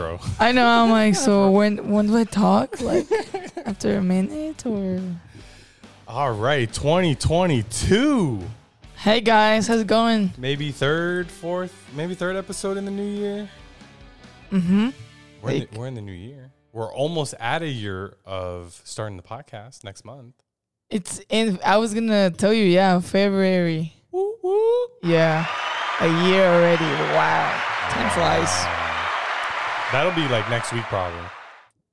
long intro. I know. I'm like, so when when do I talk? Like after a minute or? All right, 2022. Hey guys, how's it going? Maybe third, fourth, maybe third episode in the new year. Mm-hmm. We're, in the, we're in the new year. We're almost at a year of starting the podcast next month. It's in. I was gonna tell you, yeah, February. Woo woo. Yeah, a year already. Wow, time flies. That'll be like next week, probably,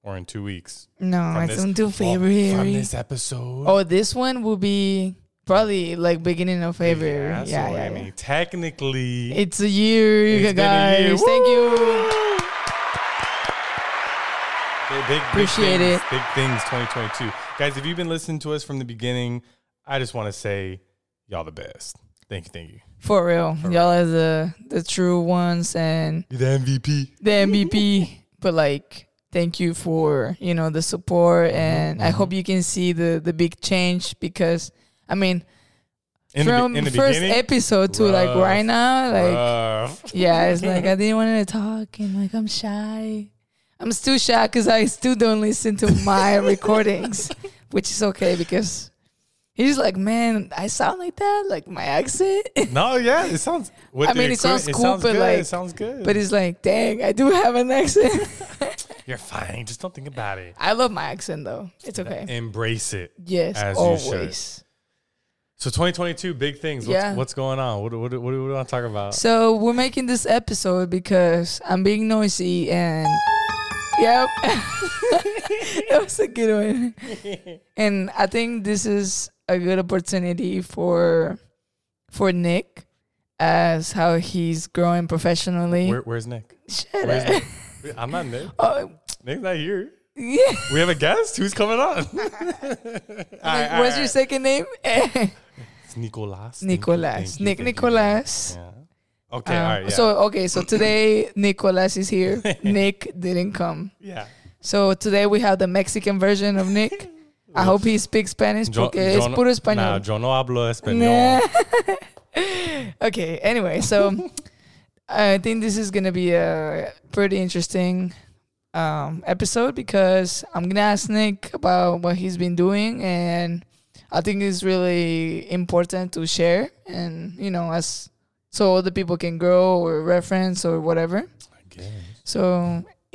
or in two weeks. No, From it's this- until February. from this episode. oh, this one will be probably like beginning of February. Yeah, so, yeah. I yeah. mean, technically, It's a year, you It's been a guys. year. Thank you. Big, big, Appreciate big things, it. Big things 2022. Guys, if you've been listening to us from the beginning, I just want to say y'all the best. Thank you, thank you. For real, For y'all are the the true ones and You're the MVP. the MVP. but like, thank you for you know the support, and I mhm. hope you can see the the big change because I mean In from in the first beginning, episode to like right now, like rough. yeah, it's like I didn't want to talk and like I'm shy. I'm still shy because I still don't listen to my recordings, which is okay because he's like, man, I sound like that, like my accent. no, yeah, it sounds. with I mean, it sounds cool, sounds but, good, like- it sounds good. but it's like, dang, I do have an accent. you're fine. Just don't think about it. I love my accent though. It's okay. Embrace it. Yes, always. So 2022, big things. What's, Yeah. what's going on? What, what, what, what do we want to talk about? So we're making this episode because I'm being noisy and yep, that was a good one. And I think this is a good opportunity for for Nick as how he's growing professionally. Where, where's Nick? Shut Where's up. Nick? I'm not Nick. Oh, Nick's not here. yeah. We have a guest. Who's coming on? Like, what's your second name? It's Nicolas. Nicolas. Nick. Nicolas. Yeah. Okay. Uh, all right. Yeah. So okay, so today Nicolas is here. Nick didn't come. yeah. So today we have the Mexican version of Nick. I hope he speaks Spanish Yo- porque yo es puro Nah, español. yo no hablo español. Nah. okay, anyway, so I think this is gonna be a pretty interesting um, episode because I'm gonna ask Nick about what he's been doing, and I think it's really important to share, and you know, as so other people can grow or reference or whatever. I guess. So,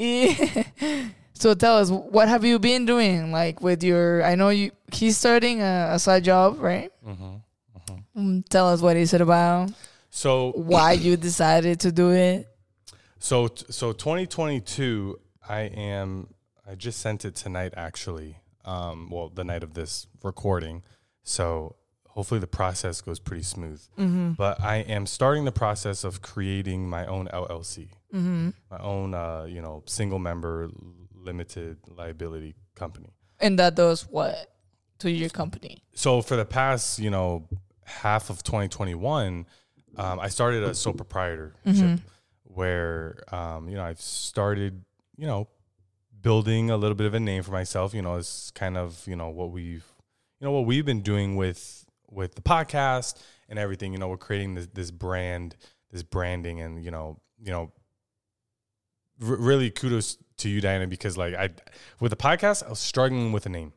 so tell us, what have you been doing? Like with your, I know you, he's starting a, a side job, right? hmm Mm, tell us what is it about? So Why you decided to do it? so so 2022. I am. I just sent it tonight, actually. Um, well, the night of this recording. So hopefully the process goes pretty smooth. Mm-hmm. But I am starting the process of creating my own LLC, Mm-hmm. my own, uh, you know, single member limited liability company. And that does what to your company? so for the past you know half of 2021 um, i started a sole proprietorship where um, you know i've started you know building a little bit of a name for myself you know it's kind of you know what we've you know what we've been doing with with the podcast and everything you know we're creating this, this brand this branding and you know you know r- really kudos to you diana because like i with the podcast i was struggling with a name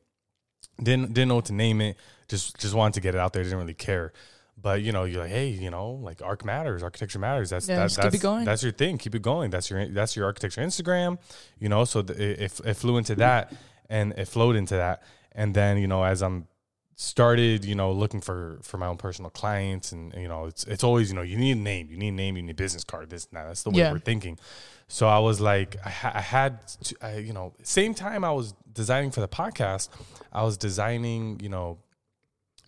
didn't didn't know what to name it. Just just wanted to get it out there. Didn't really care. But you know, you're like, hey, you know, like Arc Matters, Architecture Matters. That's Yeah, that, that's it going. that's your thing. Keep it going. That's your that's your architecture Instagram. You know, so the, it, it it flew into that and it flowed into that. And then you know, as I'm started, you know, looking for for my own personal clients, and you know, it's it's always you know, you need a name, you need a name, you need a business card. This and that. That's the way Yeah. we're thinking. So I was like, I, ha- I had, to, I, you know, same time I was designing for the podcast, I was designing, you know,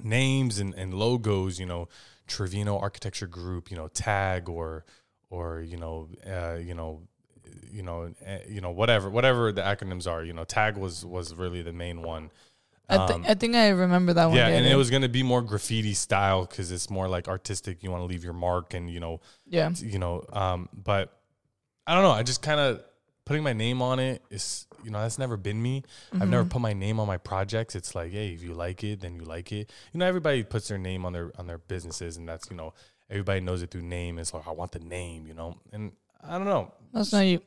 names and, and logos, you know, Trevino Architecture Group, you know, tag or, or, you know, uh, you know, you know, uh, you know, whatever, whatever the acronyms are, you know, tag was, was really the main one. I, th- Um, I think I remember that one. yeah, and it was going to be more graffiti style because it's more like artistic. You want to leave your mark and, you know, yeah. you know um but i don't know i just kind of putting my name on it is you know that's never been me i've never put my name on my projects it's like hey if you like it then you like it you know everybody puts their name on their on their businesses and that's you know everybody knows it through name it's like i want the name you know and i don't know That's not you.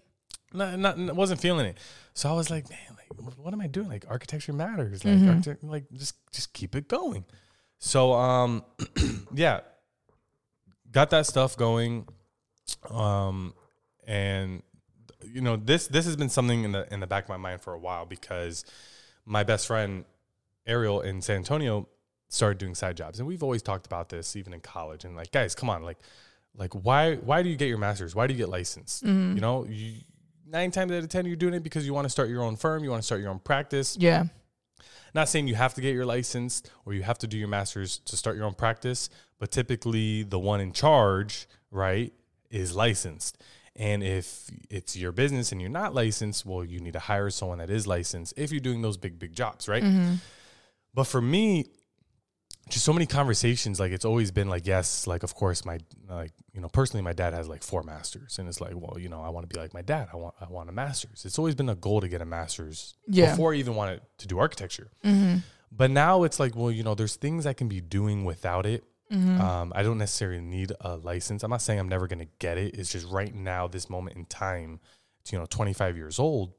not, not wasn't feeling it. So I was like, man, like what am I doing? Like architecture matters. Like Mhm. architect, like just just keep it going. So um yeah. Got that stuff going. Um and you know, this this has been something in the in the back of my mind for a while because my best friend Ariel in San Antonio started doing side jobs. And we've always talked about this even in college and like guys, come on, like like why why do you get your masters? Why do you get licensed? Mhm. You know, you, nine times out of ten, you're doing it because you want to start your own firm, you want to start your own practice. Yeah. Not saying you have to get your license or you have to do your master's to start your own practice, but typically the one in charge, right, is licensed. And if it's your business and you're not licensed, well, you need to hire someone that is licensed if you're doing those big, big jobs, right? Mhm. But for me, just so many conversations, like it's always been like, yes, like of course my like, you know, personally my dad has like four masters. And it's like, well, you know, I want to be like my dad. I want I want a master's. It's always been a goal to get a master's Yeah. before I even wanted to do architecture. Mhm. But now it's like, well, you know, there's things I can be doing without it. Mhm. Um, I don't necessarily need a license. I'm not saying I'm never going to get it. It's just right now, this moment in time, you know, 25 years old.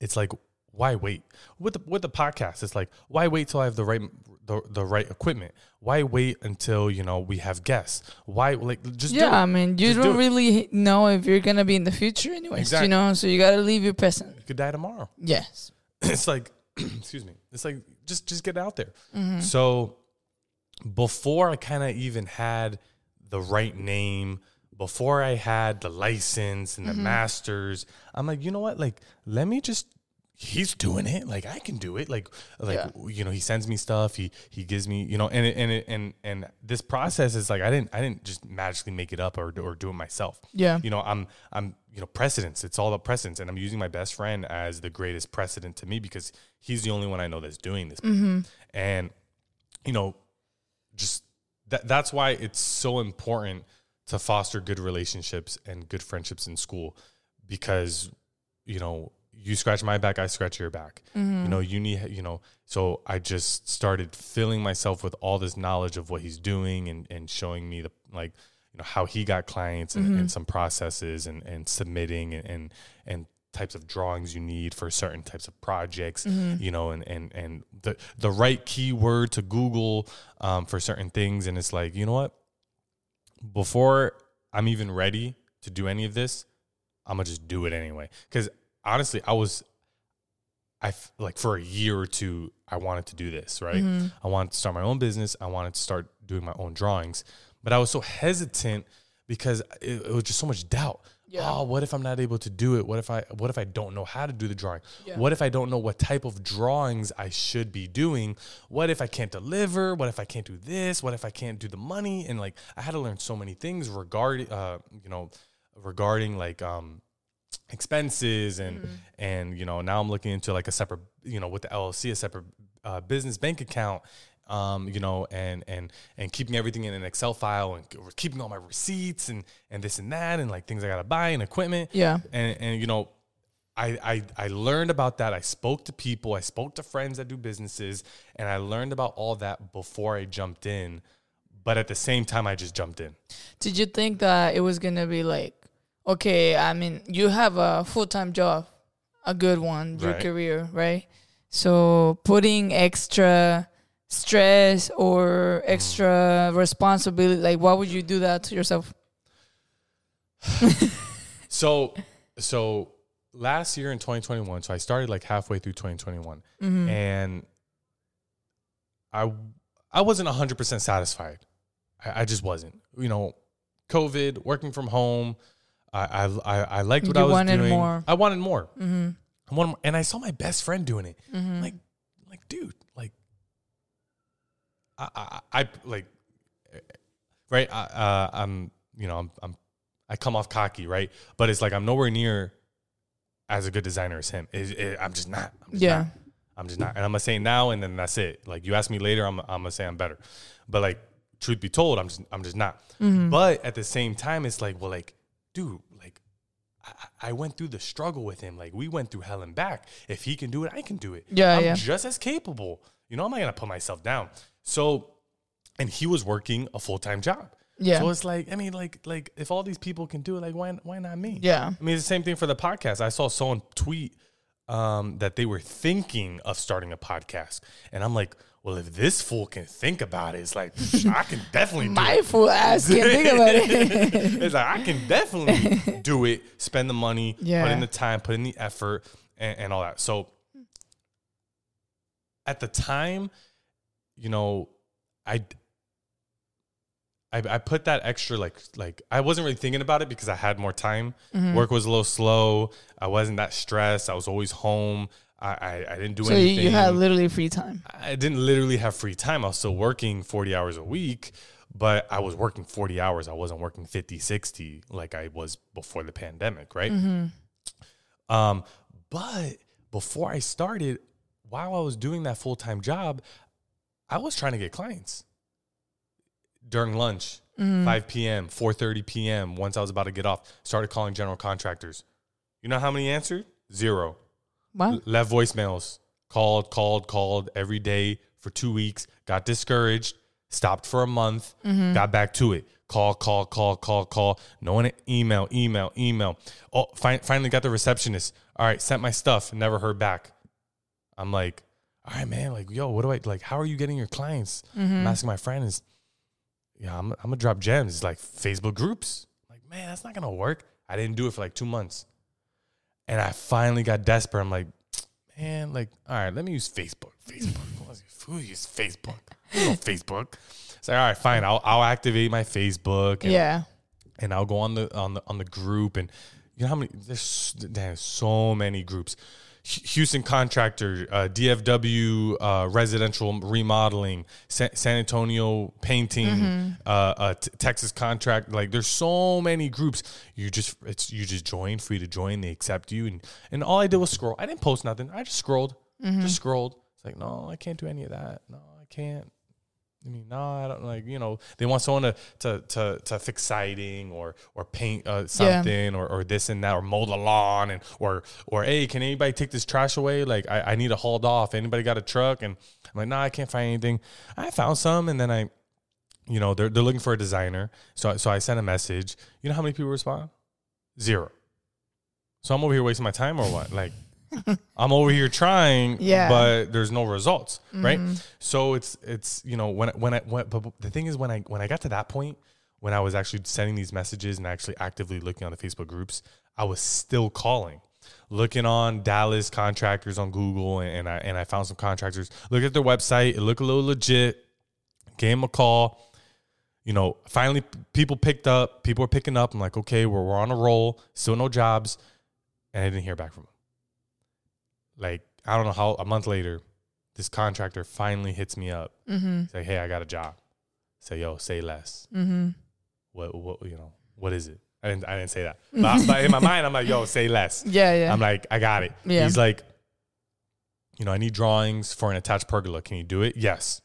It's like, why wait with the with the podcast? It's like, why wait till I have the right the, the right equipment? Why wait until you know we have guests? Why like just yeah, do it. I mean, you Just do don't it. really know if you're gonna be in the future, anyways. Exactly. You know, so you gotta leave your present. You could die tomorrow. Yes. it's like excuse me it's like just just get out there Mm-hmm. so before i kind of even had the right name before i had the license and the Mm-hmm. masters i'm like you know what? Like let me just he's doing it. Like i can do it. Like like Yeah. you know he sends me stuff. He he gives me you know and it, and it, and and this process is like i didn't i didn't just magically make it up or or do it myself. Yeah. you know i'm i'm you know precedence. It's all about precedence. And i'm using my best friend as the greatest precedent to me because he's the only one i know that's doing this. And you know just that that's why it's so important to foster good relationships and good friendships in school because you know you scratch my back i scratch your back. You know mm-hmm. you need you know so i just started filling myself with all this knowledge of what he's doing and and showing me the like you know how he got clients and, and mm-hmm. some processes and and submitting and and, and types of drawings you need for certain types of projects you know and and and the the right keyword to google um, for certain things. And it's like you know what? Before i'm even ready to do any of this i'm gonna just do it anyway. Because honestly i was i f- like for a year or two i wanted to do this right? Mm-hmm. i wanted to start my own business. I wanted to start doing my own drawings. But i was so hesitant because it, it was just so much doubt Yeah. oh what if i'm not able to do it? What if i what if i don't know how to do the drawing? Yeah. what if i don't know what type of drawings i should be doing? What if i can't deliver? What if i can't do this? What if i can't do the money? And like i had to learn so many things regarding uh you know regarding like um expenses and Mm-hmm. and you know now i'm looking into like a separate you know with the llc a separate uh, business bank account um you know and and and keeping everything in an excel file and keeping all my receipts and and this and that and like things i gotta buy and equipment Yeah. and and you know I, I I learned about that. I spoke to people. I spoke to friends that do businesses, and I learned about all that before I jumped in. But at the same time, I just jumped in. Did you think that it was gonna be like, okay, I mean, you have a full time job, a good one, your Right. career, right? So putting extra stress or extra responsibility, like, why would you do that to yourself? So so last year in 2021, so I started like halfway through 2021, Mm-hmm. and I I wasn't 100 percent satisfied. I, I just wasn't. You know, COVID, working from home. I I I, liked what You I was wanted doing. more. I wanted more. Mm-hmm. I wanted more. And I saw my best friend doing it. Mm-hmm. Like, like, dude, like, I, I, I like, right? I, uh, I'm, you know, I'm, I'm, I come off cocky, right? But it's like I'm nowhere near as a good designer as him. It, it, I'm just not. I'm just Yeah. not. I'm just not. And I'm gonna say now, and then that's it. Like you ask me later, I'm, I'm gonna say I'm better. But like, truth be told, I'm just, I'm just not. Mm-hmm. But at the same time, it's like, well, like, dude, like, I, I went through the struggle with him. Like, we went through hell and back. If he can do it, I can do it. Yeah, I'm yeah. just as capable. You know, I'm not gonna put myself down. So, and he was working a full time job. Yeah. So it's like, I mean, like, like if all these people can do it, like, why, why not me? yeah. I mean, it's the same thing for the podcast. I saw someone tweet um, that they were thinking of starting a podcast, and I'm like, well, if this fool can think about it, it's like I can definitely do My it. fool ass can't think about it. it's like I can definitely do it. Spend the money, put in the time, put in the effort, and, and all that. So at the time, you know, I, I I put that extra like like I wasn't really thinking about it because I had more time. Mm-hmm. Work was a little slow. I wasn't that stressed. I was always home. I I, I didn't do so you, anything. you had literally free time. I didn't literally have free time. I was still working 40 hours a week, but I was working 40 hours. I wasn't working 50, 60 like I was before the pandemic, right? Um, but before I started, while I was doing that full time job, I was trying to get clients during lunch, mm-hmm. 5 p.m., 4:30 p.m. Once I was about to get off, started calling general contractors. You know how many answered? Zero Wow. left voicemails, called, called, called every day for two weeks, got discouraged, stopped for a month, mm-hmm. got back to it. Call, call, call, call, call. No one email, email, email. Oh, fin- finally got the receptionist. All right, sent my stuff, never heard back. I'm like, all right, man, like, yo, what do I like? How are you getting your clients? I'm mm-hmm. asking my friend is, yeah, I'm, I'm gonna drop gems. It's like Facebook groups. like, man, that's not gonna work. I didn't do it for like two months. And I finally got desperate. I'm like, man, like, all right, let me use Facebook. Facebook. Who uses Facebook? Facebook. It's like, all right, fine. I'll I'll activate my Facebook. And, Yeah. and I'll go on the on the on the group and you know how many there's there's so many groups. Houston contractor, uh, DFW uh, residential remodeling, Sa- San Antonio painting, uh, uh, t- Texas contract. Like there's so many groups. You just it's you just join, free to join. They accept you, and and all I did was scroll. I didn't post nothing. I just scrolled, just scrolled. It's like no, I can't do any of that. No, I can't. I mean, no, I don't like. You know, they want someone to to to, to fix siding or or paint uh, something or, or this and that or mow the lawn and or or hey, can anybody take this trash away? Like, I, I need to hauled off. Anybody got a truck? And I'm like, no, I can't find anything. I found some, and then I, you know, they're they're looking for a designer. So so I sent a message. You know how many people respond? Zero. So I'm over here wasting my time or what? Like. I'm over here trying, Yeah. but there's no results, right? Mm-hmm. So it's it's you know when when I when, but the thing is when I when I got to that point when I was actually sending these messages and actually actively looking on the Facebook groups, I was still calling, looking on Dallas contractors on Google, and, and I and I found some contractors. Look at their website; it looked a little legit. Gave them a call. You know, finally people picked up. People were picking up. I'm like, okay, we're we're on a roll. Still no jobs, and I didn't hear back from them like I don't know how a month later, this contractor finally hits me up. Mm-hmm. He's like, "Hey, I got a job." Say, "Yo, say less." Mm-hmm. What what you know? What is it? I didn't I didn't say that, but, but in my mind, I'm like, "Yo, say less." Yeah, yeah. I'm like, "I got it." Yeah. He's like, "You know, I need drawings for an attached pergola. Can you do it?" Yes.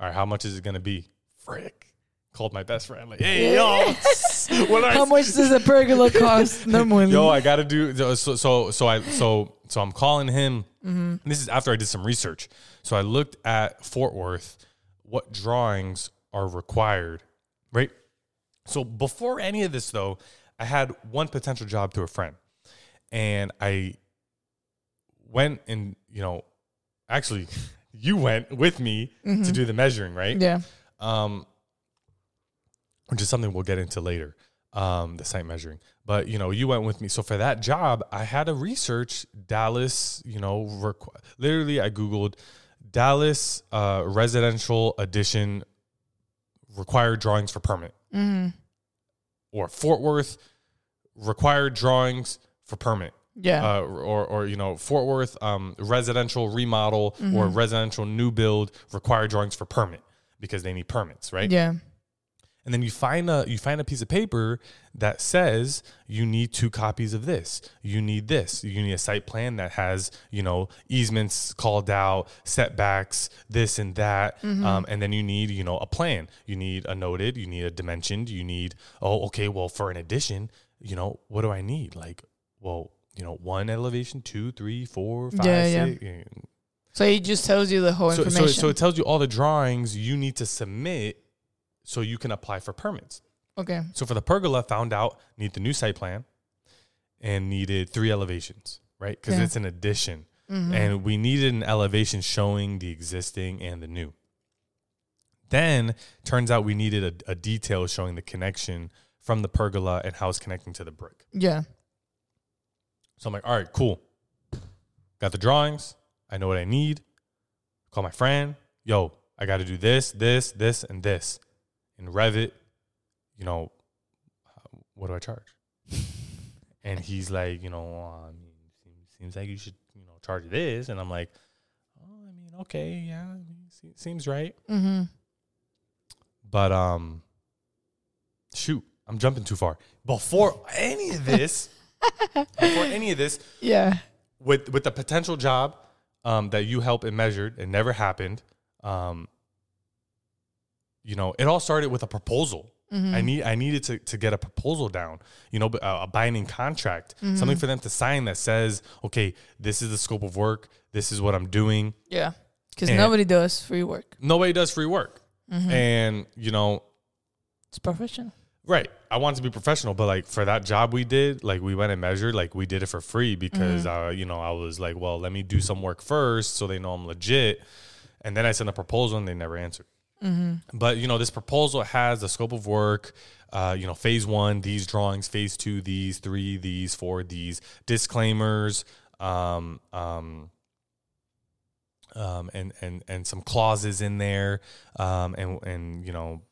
All right. How much is it gonna be? Frick. Called my best friend. Like, hey, yo, what do I How much does a pergola cost normally? Yo, I gotta do so. So, so I, so, so I'm calling him. Mm-hmm. This is after I did some research. So I looked at Fort Worth, what drawings are required, right? So before any of this, though, I had one potential job to a friend, and I went and you know, actually, you went with me to do the measuring, right? Mm-hmm. yeah. um, which is something we'll get into later, um, the site measuring. But you know, you went with me, so for that job, I had to research Dallas. You know, requ- literally, I googled Dallas uh, residential addition required drawings for permit, Mm-hmm. or Fort Worth required drawings for permit. Yeah. Uh, or, or you know Fort Worth um, residential remodel Mm-hmm. or residential new build required drawings for permit because they need permits, right? yeah. And then you find a you find a piece of paper that says you need two copies of this you need this you need a site plan that has you know easements called out setbacks this and that um, and then you need you know a plan you need a noted you need a dimensioned you need oh okay well for an addition you know what do i need like well you know one elevation two three four five Yeah, yeah. six, So it just tells you the whole so, so, information. so it tells you all the drawings you need to submit so you can apply for permits. Okay. So for the pergola, found out need the new site plan and needed three elevations, right? Because Yeah. it's an addition, mm-hmm. and we needed an elevation showing the existing and the new. Then turns out we needed a, a detail showing the connection from the pergola and how it's connecting to the brick. Yeah. So I'm like, all right, cool. Got the drawings. I know what I need. Call my friend. Yo, I got to do this, this, this, and this. In Revit, you know, what do I charge? and he's like, you know, I mean, seems, seems like you should, you know, charge this. And I'm like, oh, I mean, okay, yeah, I mean, seems right. Mm-hmm. But um, shoot, I'm jumping too far. Before any of this, before any of this, Yeah. with with the potential job um, that you helped and measured, it never happened. Um, you know, it all started with a proposal. Mm-hmm. I need I needed to, to get a proposal down, you know, a, a binding contract, mm-hmm. something for them to sign that says, okay, this is the scope of work, this is what I'm doing. Yeah. Because nobody does free work. Nobody does free work, mm-hmm. and you know, It's professional. Right. I wanted to be professional, but like for that job we did, like we went and measured, like we did it for free because uh, you know, I was like, well, let me do some work first so they know I'm legit. And then I sent a proposal and they never answered. But you know, this proposal has the scope of work, uh, you know, phase one, these drawings, phase two, these, three, these, four, these, disclaimers, um, um, um, and and and some clauses in there, um, and and you know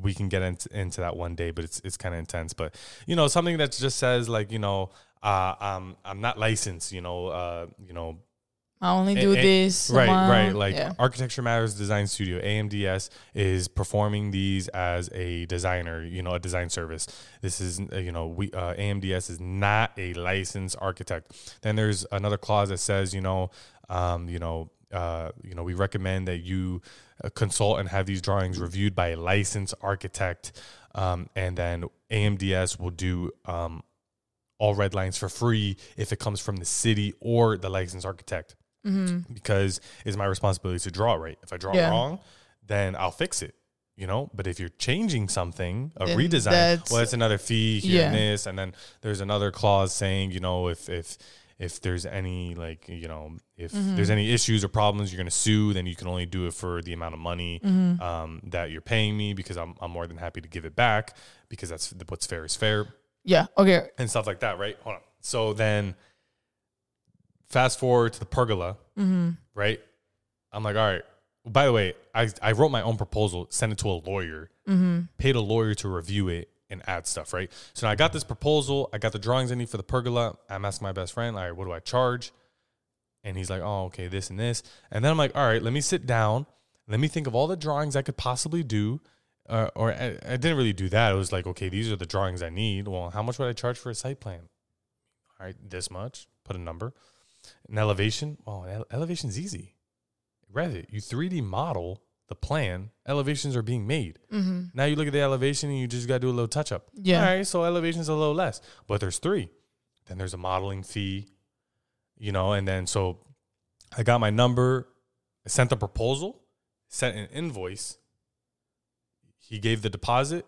we can get into, into that one day, but it's it's kind of intense. But you know something that just says like you know uh, I'm I'm not licensed, you know, uh, you know I only do this. right right like yeah. architecture matters design studio amds is performing these as a designer you know a design service this is uh, you know we uh, amds is not a licensed architect then there's another clause that says you know um, you know uh, you know we recommend that you uh, consult and have these drawings reviewed by a licensed architect um, and then amds will do um, all red lines for free if it comes from the city or the licensed architect because it's my responsibility to draw right. If I draw Yeah. wrong, then I'll fix it. You know, but if you're changing something, a Then redesign, that's- well, it's another fee here Yeah. and this, and then there's another clause saying, you know, if if if there's any like you know if Mm-hmm. there's any issues or problems you're going to sue then you can only do it for the amount of money Mm-hmm. um, that you're paying me because I'm, I'm more than happy to give it back because that's what's fair is fair Yeah. Okay. and stuff like that, right? Hold on. So then, fast forward to the pergola, right? I'm like, all right. By the way, I I wrote my own proposal, sent it to a lawyer, paid a lawyer to review it and add stuff, right? So now I got this proposal, I got the drawings I need for the pergola. I'm asking my best friend, all right, what do I charge? And he's like, oh, okay, this and this. And then I'm like, all right, let me sit down. Let me think of all the drawings I could possibly do. Uh, or I, I didn't really do that. It was like, okay, these are the drawings I need. Well, how much would I charge for a site plan? All right, this much. Put a number. An elevation. well, ele- elevation's easy. Revit. You 3D model the plan. Elevations are being made. Mm-hmm. Now you look at the elevation and you just got to do a little touch up. Yeah. All right, so elevation's a little less, but there's three. Then there's a modeling fee, you know, and then so I got my number, I sent the proposal, sent an invoice. He gave the deposit.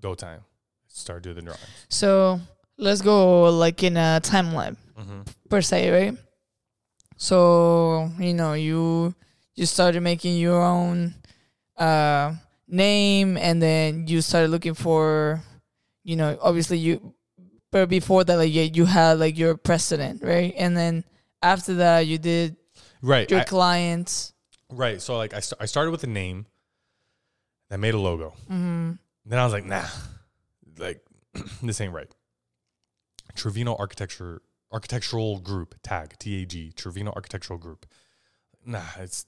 Go time. Start doing the drawings. So let's go like in a timeline per se, right? So you know you you started making your own uh, name, and then you started looking for, you know, obviously you, but before that, like yeah, you had like your precedent, right? And then after that, you did Right. your I- clients. right. So like I, st- I started with a name. I made a logo. Mm-hmm. Then I was like, nah, like this ain't right. Trevino Architecture Architectural Group tag T A G Trevino Architectural Group. Nah, it's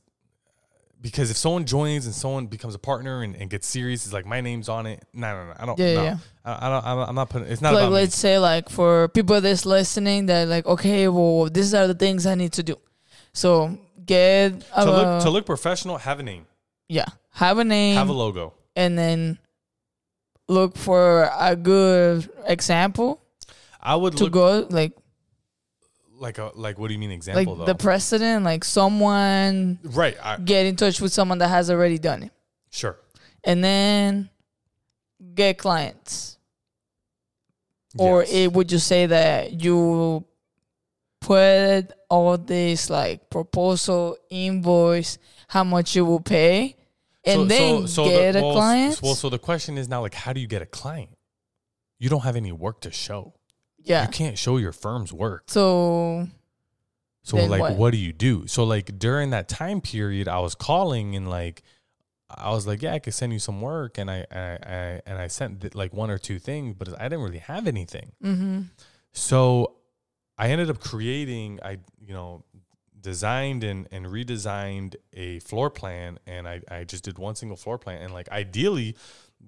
because if someone joins and someone becomes a partner and, and gets serious, it's like my name's on it. No, no, no, I don't. Yeah, no. yeah. I, I don't. I'm, I'm not putting. It's not like let's say like for people that's listening that like okay well these are the things i need to do so get a, To look uh, to look professional, have a name, yeah have a name have a logo. and then look for a good example I would to look go like like a like. What do you mean like example though? the precedent like someone right. I, get in touch with someone that has already done it sure. and then get clients. Or Yes. it, would you say that you put all this like proposal invoice, how much you will pay, and So- then so- so get the, a well, client? Well, so the question is now, like, how do you get a client? You don't have any work to show. Yeah. You can't show your firm's work. So So like what? what? do you do? So like during that time period I was calling and like I was like, yeah, I could send you some work and I I, I and I sent th- like one or two things, but I didn't really have anything. hmm So I ended up creating I you know designed and, and redesigned a floor plan and I, I just did one single floor plan and like ideally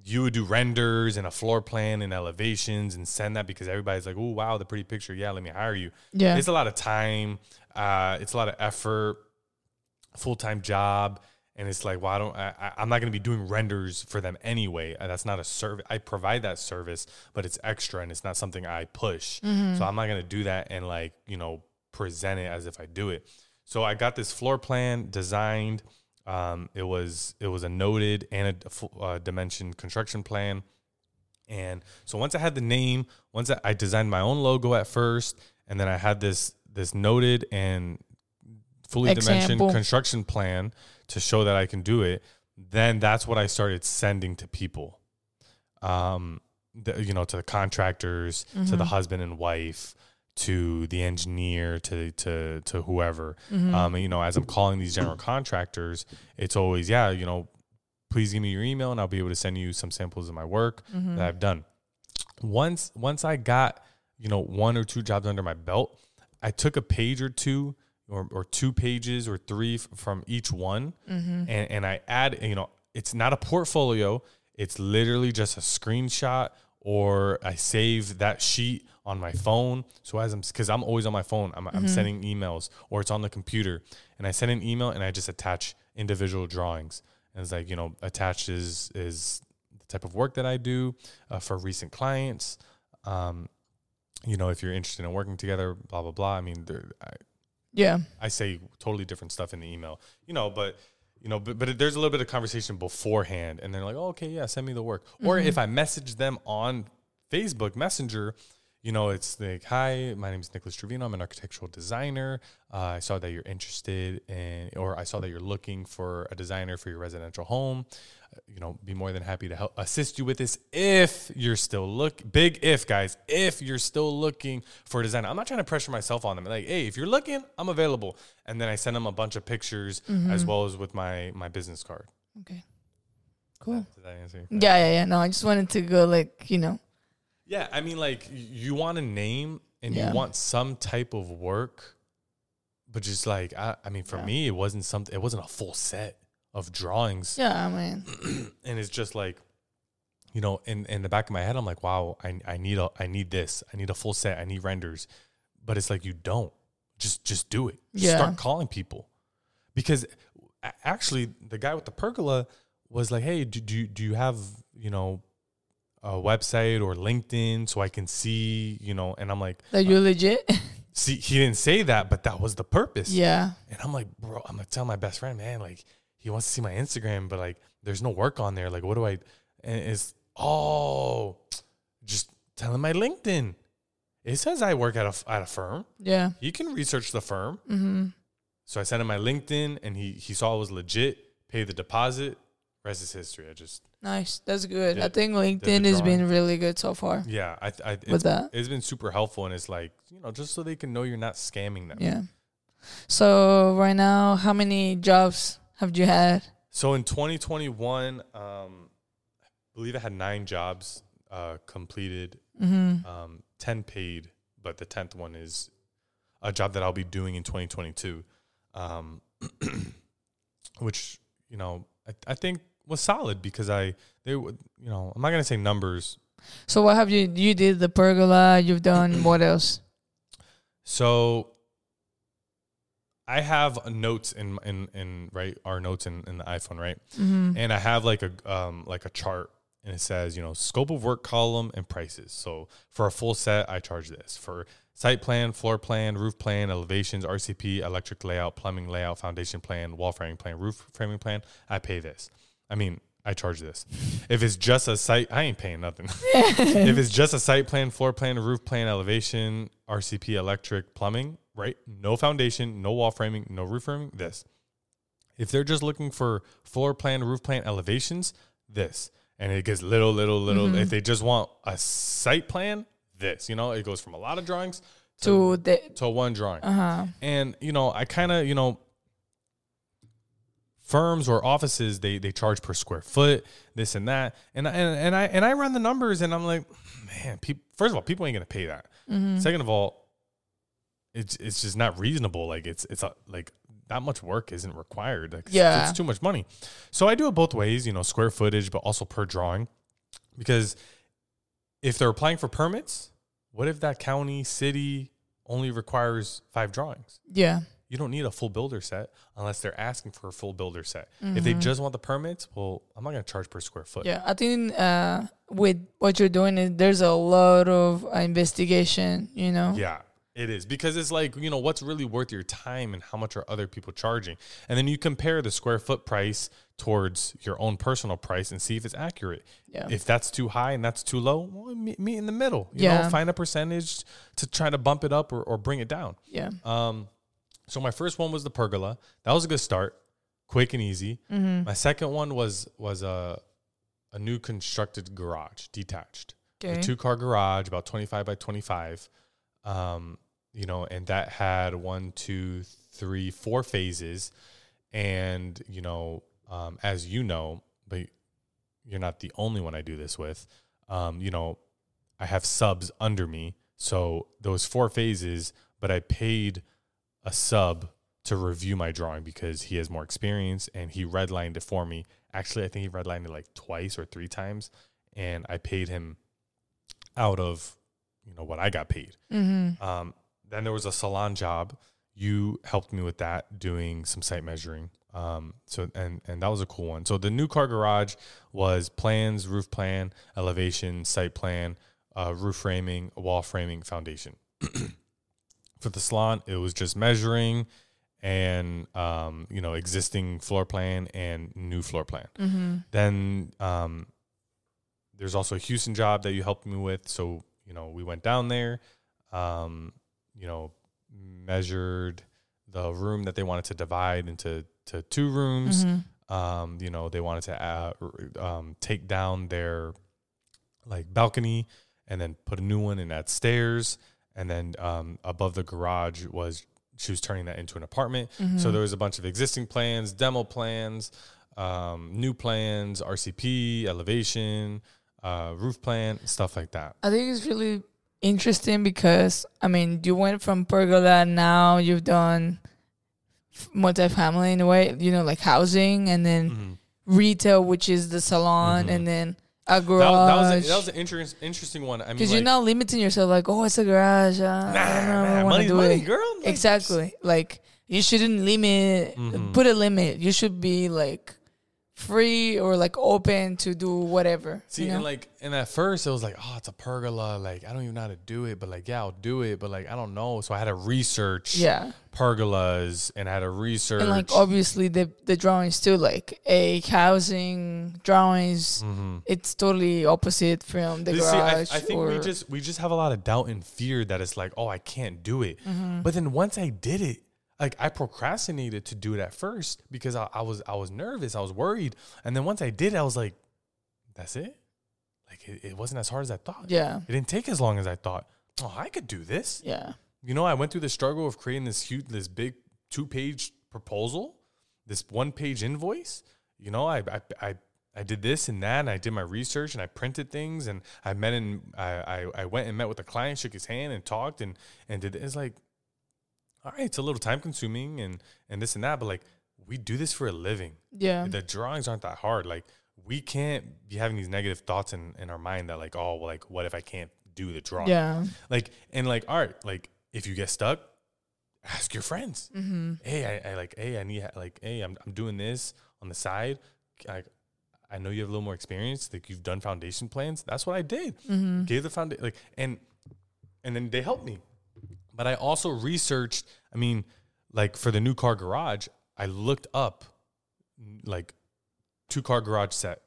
you would do renders and a floor plan and elevations and send that because everybody's like, oh wow, the pretty picture. Yeah, let me hire you. Yeah. it's a lot of time uh it's a lot of effort full-time job and it's like well, I don't I, i'm not going to be doing renders for them anyway. Uh, that's not a service i provide that service but it's extra and it's not something i push. So i'm not going to do that and like you know present it as if i do it. So i got this floor plan designed um, it was it was a noted and a uh, dimension construction plan. And so once I had the name, once I, I designed my own logo at first, and then I had this this noted and fully dimensioned construction plan to show that I can do it. Then that's what I started sending to people, um, the, you know, to the contractors, to the husband and wife, to the engineer, to to to whoever. Mm-hmm. Um, and, you know, as I'm calling these general contractors, it's always yeah, you know, please give me your email and I'll be able to send you some samples of my work mm-hmm. that I've done. Once once I got, you know, one or two jobs under my belt, I took a page or two or, or two pages or three f- from each one mm-hmm. and, and I add, you know, it's not a portfolio. It's literally just a screenshot or I save that sheet on my phone. So as I'm, cause I'm always on my phone, I'm, I'm sending emails or it's on the computer and I send an email and I just attach individual drawings. And it's like, you know, attached is, is the type of work that I do uh, for recent clients. Um, you know, if you're interested in working together, blah, blah, blah. I mean, there, I, Yeah. I say totally different stuff in the email, you know, but you know, but, but there's a little bit of conversation beforehand and they're like, oh, okay, yeah, send me the work. Or if I message them on Facebook Messenger, you know, it's like, hi, my name is Nicholas Trevino. I'm an architectural designer. Uh, I saw that you're interested in, or I saw that you're looking for a designer for your residential home. Uh, You know, be more than happy to help assist you with this if you're still look big if guys, if you're still looking for a designer. I'm not trying to pressure myself on them. Like, hey, if you're looking, I'm available. And then I send them a bunch of pictures as well as with my my business card. Okay. Cool. Does that Yeah, yeah, yeah. No, I just wanted to go like, you know. Yeah, I mean, like you want a name and Yeah. you want some type of work, but just like I, I mean, for Yeah. me, it wasn't something. It wasn't a full set of drawings, Yeah, I mean. and it's just like, you know, in in the back of my head, I'm like, wow, I I need a I need this. I need a full set. I need renders, but it's like you don't. Just just do it. Just Yeah. start calling people, because actually, the guy with the pergola was like, hey, do do do you have you know a website or LinkedIn so I can see, you know, and I'm like, That you're legit? see, he didn't say that, but that was the purpose. yeah. And I'm like, bro, I'm gonna tell my best friend, man, like he wants to see my Instagram, but like there's no work on there. Like, what do I? And it's oh, just tell him my LinkedIn. It says I work at a at a firm. Yeah. He can research the firm. Mm-hmm. So I sent him my LinkedIn, and he he saw it was legit. Pay the deposit. Rest is history. I just Nice. That's good. I think LinkedIn has been really good so far yeah, I, I with that. it's been super helpful, and it's like you know just so they can know you're not scamming them. Yeah. So right now, how many jobs have you had? So in 2021, um, I believe I had nine jobs uh, completed, Mm-hmm. um, 10 paid, but the 10th one is a job that I'll be doing in 2022, um, which, you know, I, I think was solid because I, they would, you know, I'm not going to say numbers. So what have you? You did the pergola. You've done what else? So I have notes in, in, in, right, our notes in, in the iPhone, right? Mm-hmm. and I have like a um like a chart and it says you know scope of work column and prices. So for a full set, I charge this for site plan, floor plan, roof plan, elevations, RCP, electric layout, plumbing layout, foundation plan, wall framing plan, roof framing plan. I pay this. I mean, I charge this. If it's just a site, I ain't paying nothing. if it's just a site plan, floor plan, roof plan, elevation, RCP, electric, plumbing, right? No foundation, no wall framing, no roof framing, this. If they're just looking for floor plan, roof plan, elevations, this. And it gets little, little, little. If they just want a site plan, this. You know, it goes from a lot of drawings to, To the to one drawing. uh huh. And you know, I kind of you know, firms or offices they they charge per square foot, this and that, and I- and and I and I run the numbers, and I'm like, man, people. First of all, people ain't gonna pay that. Mm-hmm. Second of all, it's it's just not reasonable. Like it's it's a, like that much work isn't required. Like, it's- Yeah. it's too much money. So I do it both ways. You know, square footage, but also per drawing, because if they're applying for permits, what if that county city only requires five drawings? Yeah. You don't need a full builder set unless they're asking for a full builder set. If they just want the permits, well, I'm not going to charge per square foot. Yeah, I think uh, with what you're doing, is there's a lot of uh, investigation. You know. Yeah, it is because it's like, you know, what's really worth your time and how much are other people charging? And then you compare the square foot price towards your own personal price and see if it's accurate. Yeah. If that's too high and that's too low, well, meet, meet in the middle. You Yeah. know, find a percentage to try to bump it up or, or bring it down. Yeah. Um, so my first one was the pergola. That was a good start, quick and easy. Mm-hmm. My second one was was a a new constructed garage, detached, Okay. a two car garage, about twenty five by twenty five. Um, you know, and that had one, two, three, four phases, and you know, um, as you know, but you're not the only one I do this with. Um, you know, I have subs under me, so those four phases, but I paid a sub to review my drawing because he has more experience and he redlined it for me. Actually, I think he redlined it like twice or three times, and I paid him out of you know what I got paid. Mm-hmm. Um, then there was a salon job. You helped me with that, doing some site measuring. Um, so and and that was a cool one. So the new car garage was plans, roof plan, elevation, site plan, uh, roof framing, wall framing, foundation. For the salon, it was just measuring and um, you know existing floor plan and new floor plan. Mm-hmm. Then um, there's also a Houston job that you helped me with. So, you know, we went down there, um, you know, measured the room that they wanted to divide into to two rooms. Mm-hmm. Um, you know, they wanted to uh, r- um, take down their like balcony and then put a new one and add stairs. And then um, above the garage was she was turning that into an apartment. Mm-hmm. So there was a bunch of existing plans, demo plans, um, new plans, RCP, elevation, uh, roof plan, stuff like that. I think it's really interesting because I mean, you went from pergola, now you've done multifamily in a way, you know, like housing, and then Mhm. retail, which is the salon, Mhm. and then a That, that was garage. a, that was an interest, interesting one. I mean, Because like, you're not limiting yourself, like, oh, it's a garage. Uh, nah, I don't know, nah, money's do money, it. girl. Like, Exactly. Like you shouldn't limit Mhm. put a limit. You should be like free or like open to do whatever. See, you know? and like, and at first it was like, oh, it's a pergola. Like, I don't even know how to do it, but like, yeah, I'll do it. But like, I don't know. So I had to research yeah. pergolas and I had to research. And like obviously the the drawings too, like a housing drawings Mhm. it's totally opposite from the You see, I, I garage. think we just we just have a lot of doubt and fear that it's like, oh, I can't do it. Mm-hmm. But then once I did it, like I procrastinated to do it at first because I, I was I was nervous, I was worried, and then once I did, I was like, that's it. Like it, it wasn't as hard as I thought. Yeah. It didn't take as long as I thought. Oh, I could do this. Yeah. You know, I went through the struggle of creating this huge, this big two page proposal, this one page invoice. You know, I, I, I, I did this and that, and I did my research, and I printed things, and I met and I, I, I went and met with the client, shook his hand, and talked, and and did. It. It's like, all right, it's a little time consuming, and and this and that, but like we do this for a living. Yeah. The drawings aren't that hard. Like we can't be having these negative thoughts in in our mind that like, oh, well, like what if I can't do the drawing? Yeah. Like and like art, like if you get stuck, ask your friends. Mm-hmm. Hey, I, I like, hey, I need like, hey, I'm I'm doing this on the side. I I know you have a little more experience. Like you've done foundation plans. That's what I did. Mm-hmm. Gave the foundation like and and then they helped me. But I also researched. I mean, like for the new car garage, I looked up like two car garage set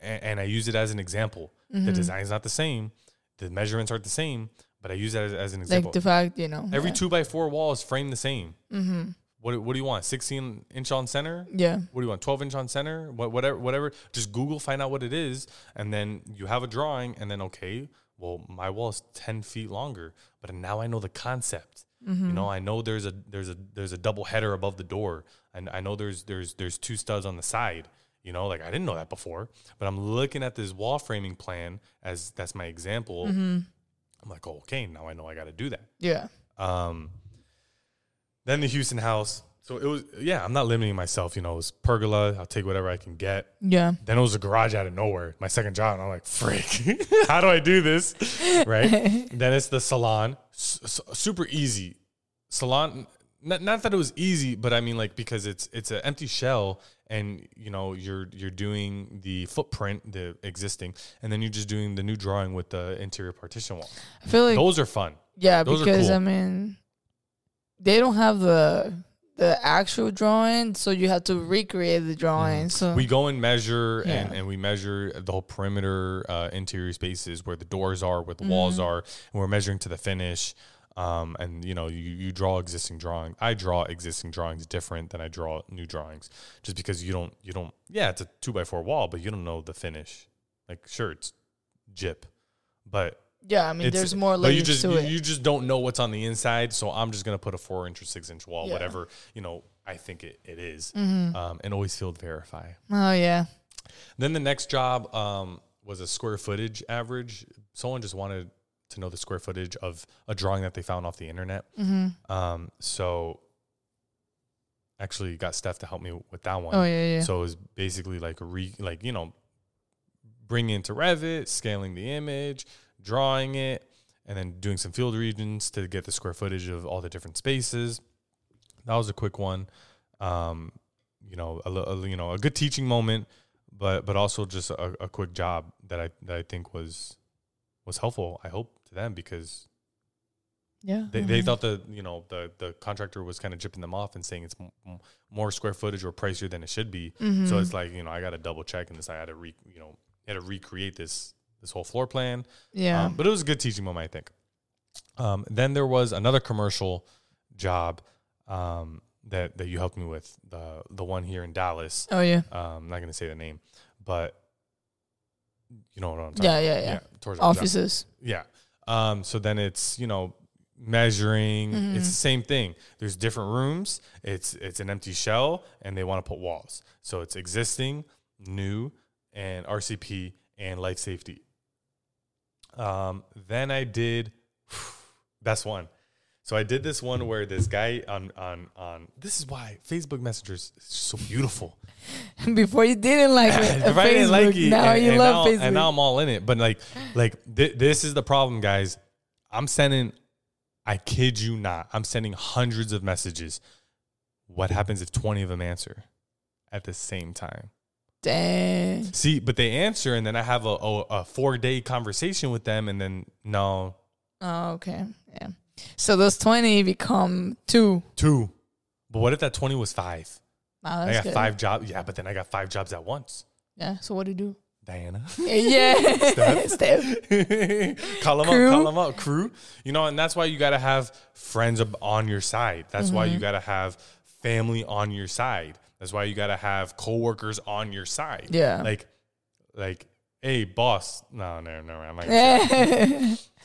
and, and I use it as an example. Mm-hmm. The design's not the same, the measurements aren't the same, but I use that as, as an example. Like the fact, you know. Every yeah. two by four wall is framed the same. Mm-hmm. What, what do you want? 16 inch on center? Yeah. What do you want? 12 inch on center? What, whatever, whatever. Just Google, find out what it is, and then you have a drawing, and then okay, well, my wall is 10 feet longer, but now I know the concept. Mm-hmm. You know, I know there's a there's a there's a double header above the door, and I know there's there's there's two studs on the side. You know, like I didn't know that before, but I'm looking at this wall framing plan as that's my example. Mm-hmm. I'm like, oh, okay, now I know I got to do that. Yeah. Um, then the Houston house. So it was, yeah, I'm not limiting myself. You know, it was pergola. I'll take whatever I can get. Yeah. Then it was a garage out of nowhere. My second job. And I'm like, freak, how do I do this? Right. then it's the salon. S- super easy. Salon. Not, not that it was easy, but I mean like because it's it's an empty shell and you know you're you're doing the footprint, the existing, and then you're just doing the new drawing with the interior partition wall. I feel like Those are fun. yeah, those are because cool. I mean, they don't have the the actual drawing, so you have to recreate the drawing. So Mm. We go and measure and, Yeah. and we measure the whole perimeter uh, interior spaces where the doors are, where the walls are, and we're measuring to the finish. Um, and you know, you, you draw existing drawing. I draw existing drawings different than I draw new drawings, just because you don't you don't. Yeah, it's a two by four wall, but you don't know the finish. Like, sure, it's jip, but yeah, I mean, it's, there's more but you just to you, it. you just don't know what's on the inside. So I'm just gonna put a four inch or six inch wall, Yeah. whatever you know I think it, it is. Mhm. um, and always field verify. Oh yeah. Then the next job um, was a square footage average. Someone just wanted to know the square footage of a drawing that they found off the internet. Mm-hmm. Um, so actually got Steph to help me with that one. Oh yeah, yeah. So it was basically like a re like you know bringing into Revit, scaling the image, drawing it, and then doing some field regions to get the square footage of all the different spaces. That was a quick one. Um, you know, a, a you know, a good teaching moment, but but also just a, a quick job that I that I think was was helpful. I hope to them because yeah. they, they thought the you know the the contractor was kind of jipping them off and saying it's m- more square footage or pricier than it should be. So Mhm. it's like you know I got to double check and this I had to re you know had to recreate this this whole floor plan. yeah. Um, but it was a good teaching moment, I think. Um, then there was another commercial job um, that that you helped me with the the one here in Dallas. oh yeah. Um, I'm not gonna say the name, but you know what I'm talking. Yeah, about. yeah, yeah. job. Offices. Yeah. Um, so then it's, you know, measuring. Mhm. It's the same thing. There's different rooms. It's it's an empty shell and they want to put walls. So it's existing, new, and RCP and life safety. Um, then I did best one. So I did this one where this guy on on on this is why Facebook Messengers is so beautiful. Before you didn't like it, if I didn't like it, now and, you and love now, Facebook. and now I'm all in it. But like, like th- this is the problem, guys. I'm sending. I kid you not. I'm sending hundreds of messages. What happens if 20 of them answer at the same time? Dang. See, but they answer, and then I have a, a, a four day conversation with them, and then no, Oh, okay. Yeah. So those twenty become two. two. But what if that 20 was five? Wow, I got good. five jobs. Yeah, but then I got five jobs at once. Yeah. So what do you do? Diana. yeah. Steph. call them Crew. up, call them up, crew. You know, and that's why you got to have friends on your side. That's why Mm-hmm. you got to have family on your side. That's why you got to have coworkers on your side. Yeah. Like, like, hey, boss. No, no, no. I'm not gonna say that.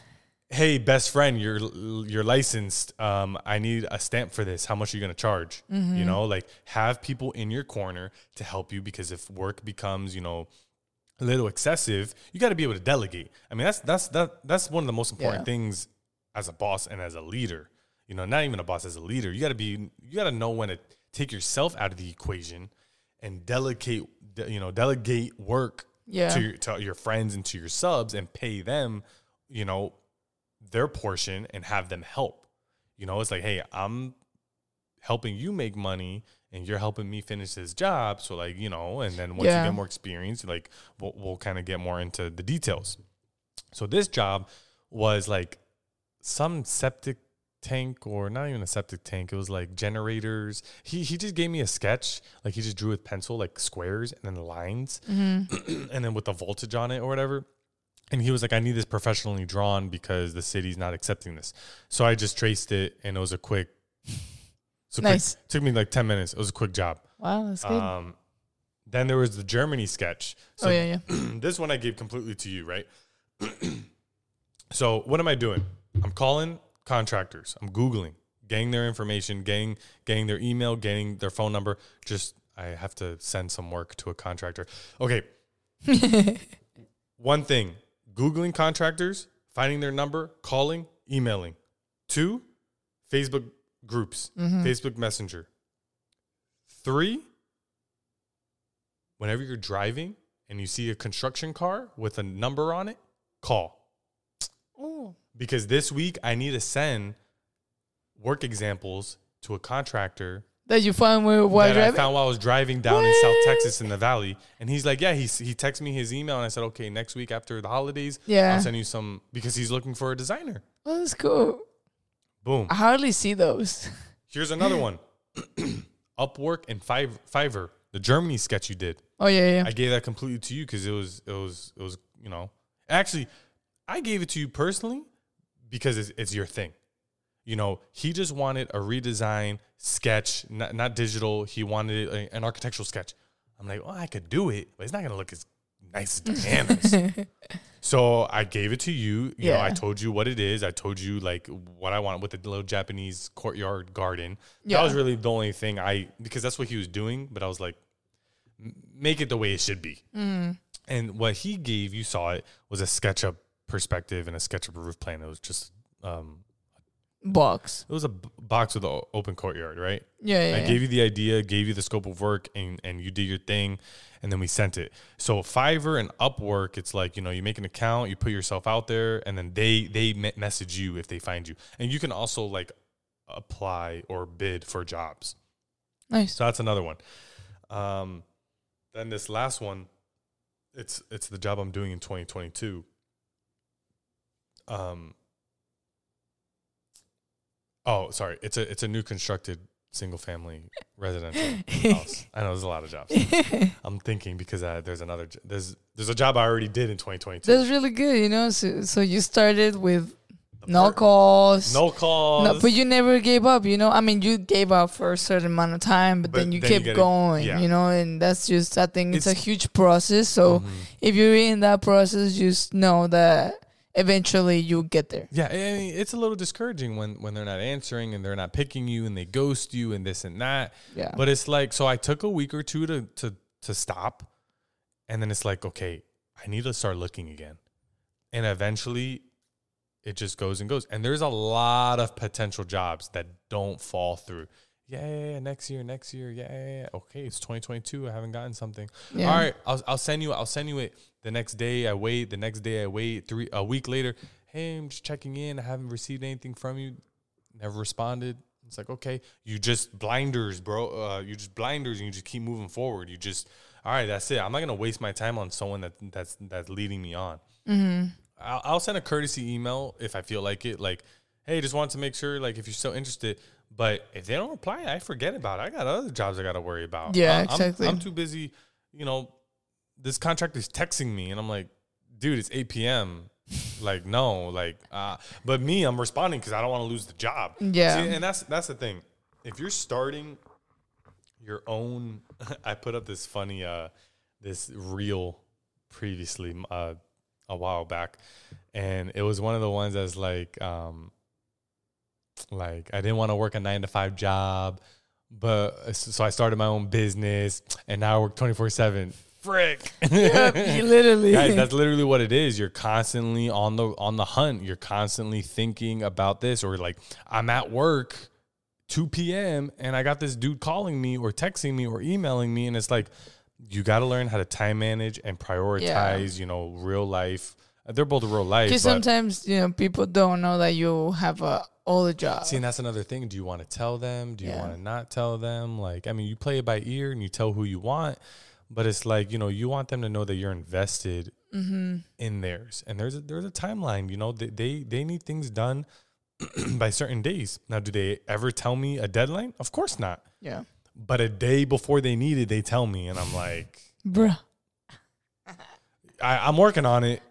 Hey, best friend, you're you're licensed. Um, I need a stamp for this. How much are you gonna charge? Mm-hmm. You know, like have people in your corner to help you because if work becomes, you know, a little excessive, you got to be able to delegate. I mean, that's that's that that's one of the most important Yeah. things as a boss and as a leader. You know, not even a boss as a leader. You got to be you got to know when to take yourself out of the equation and delegate. de- You know, delegate work Yeah. to your, to your friends and to your subs and pay them. You know, their portion and have them help. You know, it's like, hey, I'm helping you make money and you're helping me finish this job. So like, you know, and then once Yeah. you get more experience, like we'll, we'll kind of get more into the details. So this job was like some septic tank or not even a septic tank. It was like generators. He he just gave me a sketch, like he just drew with pencil, like squares and then lines, Mm-hmm. and then with the voltage on it or whatever. And he was like, I need this professionally drawn because the city's not accepting this. So I just traced it, and it was a quick. So quick- Nice. took me like ten minutes. It was a quick job. Wow, that's good. Um, then there was the Germany sketch. So oh yeah, yeah. this one I gave completely to you, right? so what am I doing? I'm calling contractors. I'm googling, getting their information, getting getting their email, getting their phone number. Just I have to send some work to a contractor. Okay. one thing: googling contractors, finding their number, calling, emailing. Two, Facebook groups, mm-hmm. Facebook Messenger. Three, whenever you're driving and you see a construction car with a number on it, call. Because this week I need to send work examples to a contractor That you found while that I found while I was driving down in South Texas in the valley. And he's like, Yeah, he, he texted me his email and I said, Okay, next week after the holidays, Yeah. I'll send you some because he's looking for a designer. Oh, that's cool. Boom. I hardly see those. Here's another one Upwork and Fiv- Fiverr, the Germany sketch you did. Oh yeah, yeah. I gave that completely to you because it was it was it was you know actually I gave it to you personally because it's, it's your thing. You know, he just wanted a redesign sketch, not, not digital. He wanted a, an architectural sketch. I'm like, well, I could do it, but it's not gonna look as nice as Diana's. so I gave it to you. You know, I told you what it is. I told you like what I want with the little Japanese courtyard garden. Yeah. That was really the only thing I because that's what he was doing. But I was like, make it the way it should be. Mm. And what he gave, you saw it, was a SketchUp perspective and a SketchUp of a roof plan. It was just, um, Box. it was a b- box with an open courtyard, right? Yeah, yeah. I yeah. gave you the idea, gave you the scope of work, and and you did your thing, and then we sent it. So Fiverr and Upwork, it's like you know you make an account, you put yourself out there, and then they they me- message you if they find you, and you can also like apply or bid for jobs. nice. So that's another one. Um, then this last one, it's it's the job I'm doing in 2022. Um. Oh, sorry. It's a it's a new constructed single family residential house. I know there's a lot of jobs. I'm thinking because uh, there's another there's there's a job I already did in 2022. That's really good, you know. So, so you started with no calls. no calls. No, but you never gave up, you know. I mean, you gave up for a certain amount of time, but, But then you then kept gotta- going, yeah. you know. And that's just, I think it's, a huge process. So Mhm. if you're in that process, just know that eventually you'll get there. Yeah, I mean, it's a little discouraging when when they're not answering and they're not picking you and they ghost you and this and that. Yeah. But it's like so I took a week or two to to to stop and then it's like okay, I need to start looking again. And eventually it just goes and goes. And there's a lot of potential jobs that don't fall through. Yeah, yeah, yeah, next year, next year. Yeah, yeah, yeah. Okay, it's 2022. I haven't gotten something. Yeah. All right, I'll I'll send you I'll send you it the next day. I wait. The next day I wait. Three a week later. Hey, I'm just checking in. I haven't received anything from you. Never responded. It's like okay, you just blinders, bro. Uh, you just blinders, and you just keep moving forward. You just all right. That's it. I'm not gonna waste my time on someone that that's that's leading me on. Mm-hmm. I'll, I'll send a courtesy email if I feel like it. Like, hey, just want to make sure, like, if you're still interested. But if they don't reply, I forget about it. I got other jobs I got to worry about. Yeah, I'm- exactly. I'm, too busy. You know, this contract is texting me, and I'm like, dude, it's 8 p.m. like, no, like, uh, but me, I'm responding because I don't want to lose the job. Yeah. See, and that's that's the thing. If you're starting your own, I put up this funny, uh, this reel previously, uh, a while back, and it was one of the ones that's like, um, like I didn't want to work a nine to five job, but so I started my own business, and now I work twenty four seven. Frick. Yep, you literally. Guys, that's literally what it is. You're constantly on the on the hunt. You're constantly thinking about this, or like I'm at work, 2 p.m. and I got this dude calling me or texting me or emailing me, and it's like you got to learn how to time manage and prioritize. You know, real life. They're both a real life. Because sometimes you know people don't know that you have a older job. See, and that's another thing. Do you want to tell them? Do you Yeah. want to not tell them? Like, I mean, you play it by ear and you tell who you want, but it's like you know, you want them to know that you're invested mm-hmm. in theirs, and there's a, there's a timeline. You know, they, they they need things done by certain days. Now, do they ever tell me a deadline? Of course not. Yeah. But a day before they need it, they tell me, and I'm like, Bruh. I, I'm working on it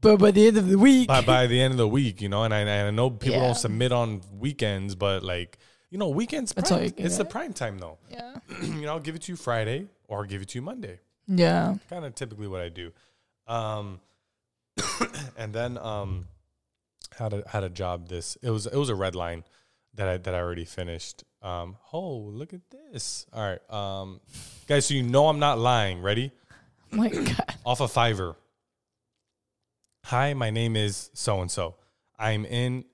But by the end of the week, by by the end of the week, you know. And I, and I know people Yeah. don't submit on weekends, but like, you know, weekends. That's prime- all you can it's the prime time though. yeah. you know, I'll give it to you Friday or I'll give it to you Monday. Yeah. Kind of typically what I do. Um, and then um, had a had a job. This it was it was a red line that I that I already finished. Um, oh look at this! All right, um, guys. So you know I'm not lying. Ready? Oh my God. Off of Fiverr. Hi, my name is so and so. I'm in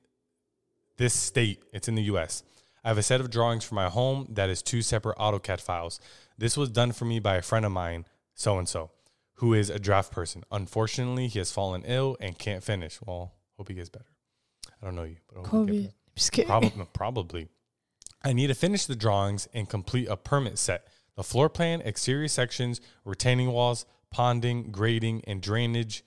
this state. It's in the US. I have a set of drawings for my home that is two separate AutoCAD files. This was done for me by a friend of mine, so and so, who is a draft person. Unfortunately, he has fallen ill and can't finish. Well, hope he gets better. I don't know you, but I hope he gets COVID. Just kidding. Probably, probably. I need to finish the drawings and complete a permit set. The floor plan, exterior sections, retaining walls, ponding, grading, and drainage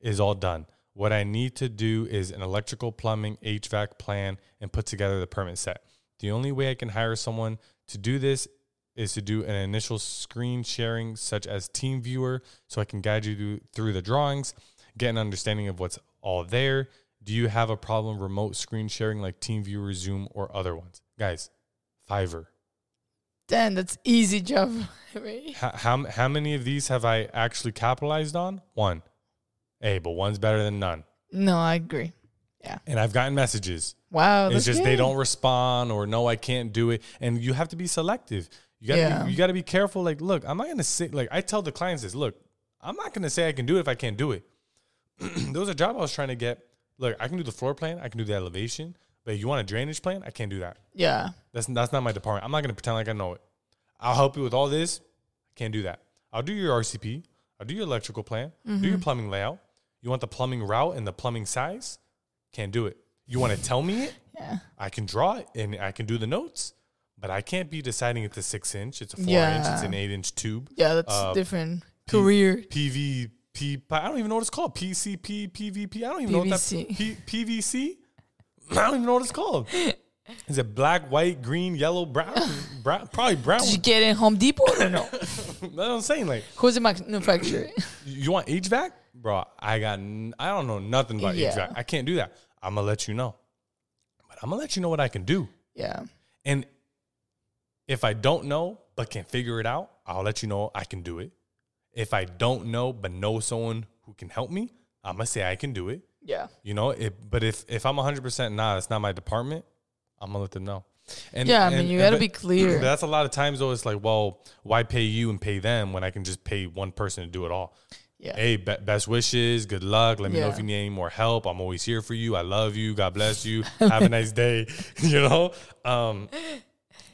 is all done. What I need to do is an electrical, plumbing, HVAC plan and put together the permit set. The only way I can hire someone to do this is to do an initial screen sharing, such as TeamViewer, so I can guide you through, the drawings, get an understanding of what's all there. Do you have a problem remote screen sharing like TeamViewer, Zoom, or other ones? Guys, Fiverr. Damn, that's easy job. How, how, how many of these have I actually capitalized on? One. Hey, but one's better than none. No, I agree. Yeah. And I've gotten messages. Wow. it's just they don't respond or no, I can't do it. And you have to be selective. You gotta Yeah. be, you gotta be careful. Like, look, I'm not gonna say like I tell the clients this, look, I'm not gonna say I can do it if I can't do it. there was a job I was trying to get. Look, I can do the floor plan, I can do the elevation, but you want a drainage plan? I can't do that. Yeah. That's that's not my department. I'm not gonna pretend like I know it. I'll help you with all this. I can't do that. I'll do your RCP. I'll do your electrical plan. Do Mm-hmm. your plumbing layout. You want the plumbing route and the plumbing size? Can't do it. You want to tell me it? Yeah. I can draw it and I can do the notes, but I can't be deciding it's a six inch, it's a four inch, it's an eight inch tube. Yeah, that's Uh, different P- career. PVP. I don't even know what it's called. PCP, PVP. I don't even know what that PVC. P, PVC. I don't even know what it's called. Is it black, white, green, yellow, brown? brown probably brown. Did you get in Home Depot or no? That's what I'm saying. Like, Who's the manufacturer? you want HVAC, bro? I got. n- I don't know nothing about Yeah. HVAC. I can't do that. I'm gonna let you know, but I'm gonna let you know what I can do. yeah. And if I don't know but can figure it out, I'll let you know I can do it. If I don't know but know someone who can help me, I'm gonna say I can do it. Yeah. You know, it, but if if I'm 100 percent nah, it's not my department. I'm gonna let them know. And Yeah, I mean, you gotta be clear. That's a lot of times though. It's like, well, why pay you and pay them when I can just pay one person to do it all? Yeah. Hey, be- best wishes, good luck. Let me know if you need any more help. I'm always here for you. I love you. God bless you. Have a nice day. you know, um,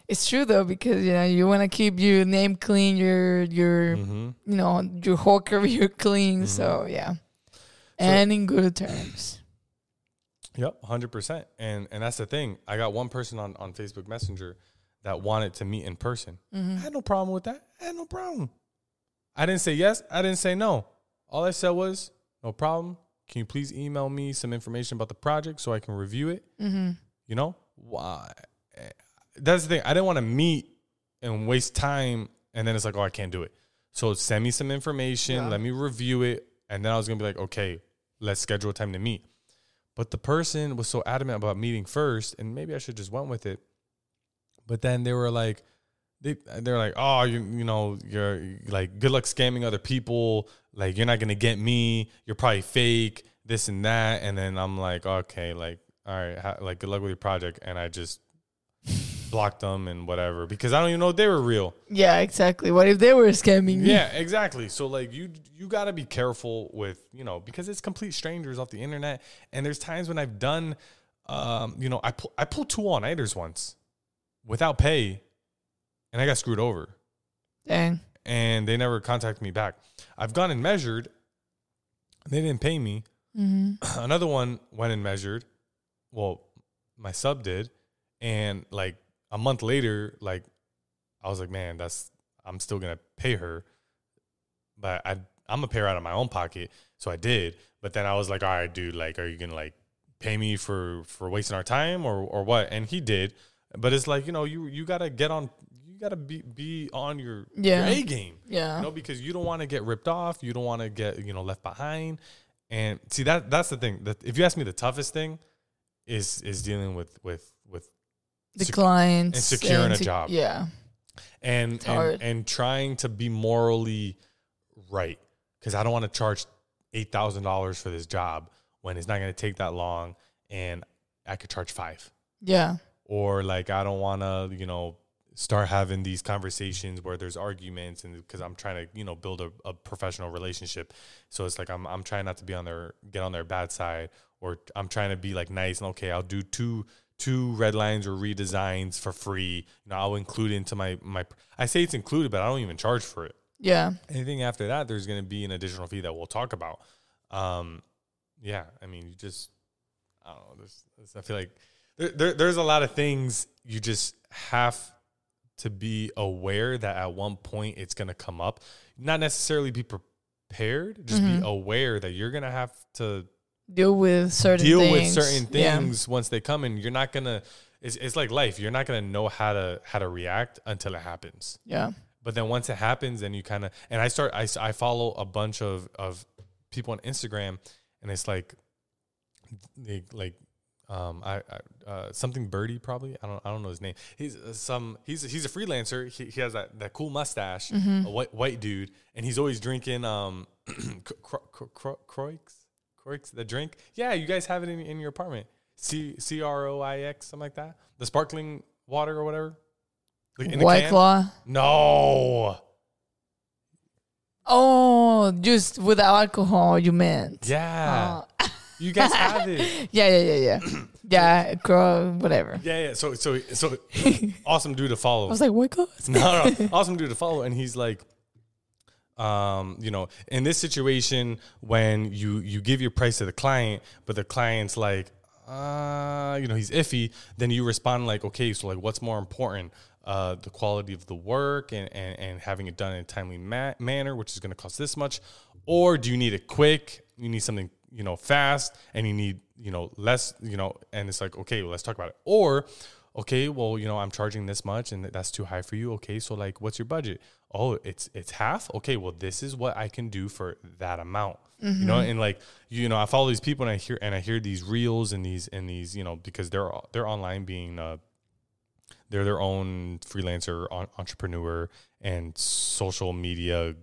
It's true though because you know you want to keep your name clean, your your mhm. you know your whole career clean. Mm-hmm. So yeah, and in good terms. Yep, hundred percent. And and that's the thing. I got one person on on Facebook Messenger that wanted to meet in person. Mm-hmm. I had no problem with that. I had no problem. I didn't say yes. I didn't say no. All I said was no problem. Can you please email me some information about the project so I can review it? Mm-hmm. You know why? That's the thing. I didn't want to meet and waste time, and then it's like, oh, I can't do it. So send me some information. Yeah. Let me review it, and then I was gonna be like, okay, let's schedule a time to meet. But the person was so adamant about meeting first, and maybe I should just went with it. But then they were like, they they're like, oh, you you know, you're like, good luck scamming other people. Like, you're not gonna get me. You're probably fake. This and that. And then I'm like, okay, like, all right, ha- like, good luck with your project. And I just blocked them and whatever because I don't even know if they were real. Yeah, exactly. What if they were scamming you? Yeah, exactly. So like you you got to be careful with, you know, because it's complete strangers off the internet and there's times when I've done um, you know, I pull, I pulled two all-nighters once without pay and I got screwed over Dang. And they never contacted me back. I've gone and measured. and They didn't pay me. Mm-hmm. Another one went and measured. Well, my sub did and like a month later like I was like, "Man, that's I'm still to pay her." but I I'm gonna pay her out of my own pocket. So I did. But then I was like, all right, dude, like, are you gonna like pay me for for wasting our time or or what and he did but it's like you know you you gotta get on gotta be be on your, Yeah. your a game Yeah. you know because you don't want to get ripped off you don't want to get you know left behind and see that that's the thing that if you ask me the toughest thing is is dealing with with with the sec- clients and securing a job. Yeah. and and, and trying to be morally right because I don't want to charge eight thousand dollars for this job when it's not going to take that long, and I could charge five. Yeah. Or like I don't want to, you know, start having these conversations where there's arguments, and because I'm trying to, you know, build a, a professional relationship, so it's like I'm I'm trying not to be on their get on their bad side, or I'm trying to be like nice and okay, I'll do two two red lines or redesigns for free. You know, I'll include it into my my. I say it's included, but I don't even charge for it. Yeah. Anything after that, there's going to be an additional fee that we'll talk about. Um, yeah, I mean, you just I don't know. There's, there's- I feel like there, there there's a lot of things you just have to be aware that at one point it's going to come up. Not necessarily be prepared, just Mhm. be aware that you're going to have to Deal with certain deal things. with certain Yeah. things once they come and you're not going to it's, it's like life. You're not going to know how to how to react until it happens Yeah. but then once it happens then you kind of and i start I, I follow a bunch of of people on instagram and it's like they like um i, I uh something birdie probably i don't i don't know his name he's uh, some he's he's a freelancer he, he has that that cool mustache Mm-hmm. a white white dude and he's always drinking um Cro- Cro- Cro- croix croix the drink yeah you guys have it in, in your apartment c c-r-o-i-x something like that the sparkling water or whatever Like in White can? Claw. no Oh, just without alcohol, you meant. Yeah. Oh. You guys have it. yeah, yeah, yeah, yeah. yeah, crow, whatever. Yeah, yeah. So so so awesome dude to follow. I was like, White Claw? no, no, awesome dude to follow. And he's like, um, you know, in this situation, when you you give your price to the client, but the client's like, uh, you know, he's iffy, then you respond like, okay, so like, what's more important? Uh, the quality of the work and, and, and having it done in a timely ma- manner, which is going to cost this much, or do you need it quick? You need something, you know, fast, and you need, you know, less, you know, and it's like, okay, well, let's talk about it. Or, okay, well, you know, I'm charging this much, and that's too high for you. Okay, so like, what's your budget? Oh, it's it's half. Okay, well, this is what I can do for that amount. You know, and like, you know, I follow these people, and I hear and I hear these reels and these and these, you know, because they're they're online being uh, they're their own freelancer entrepreneur and social media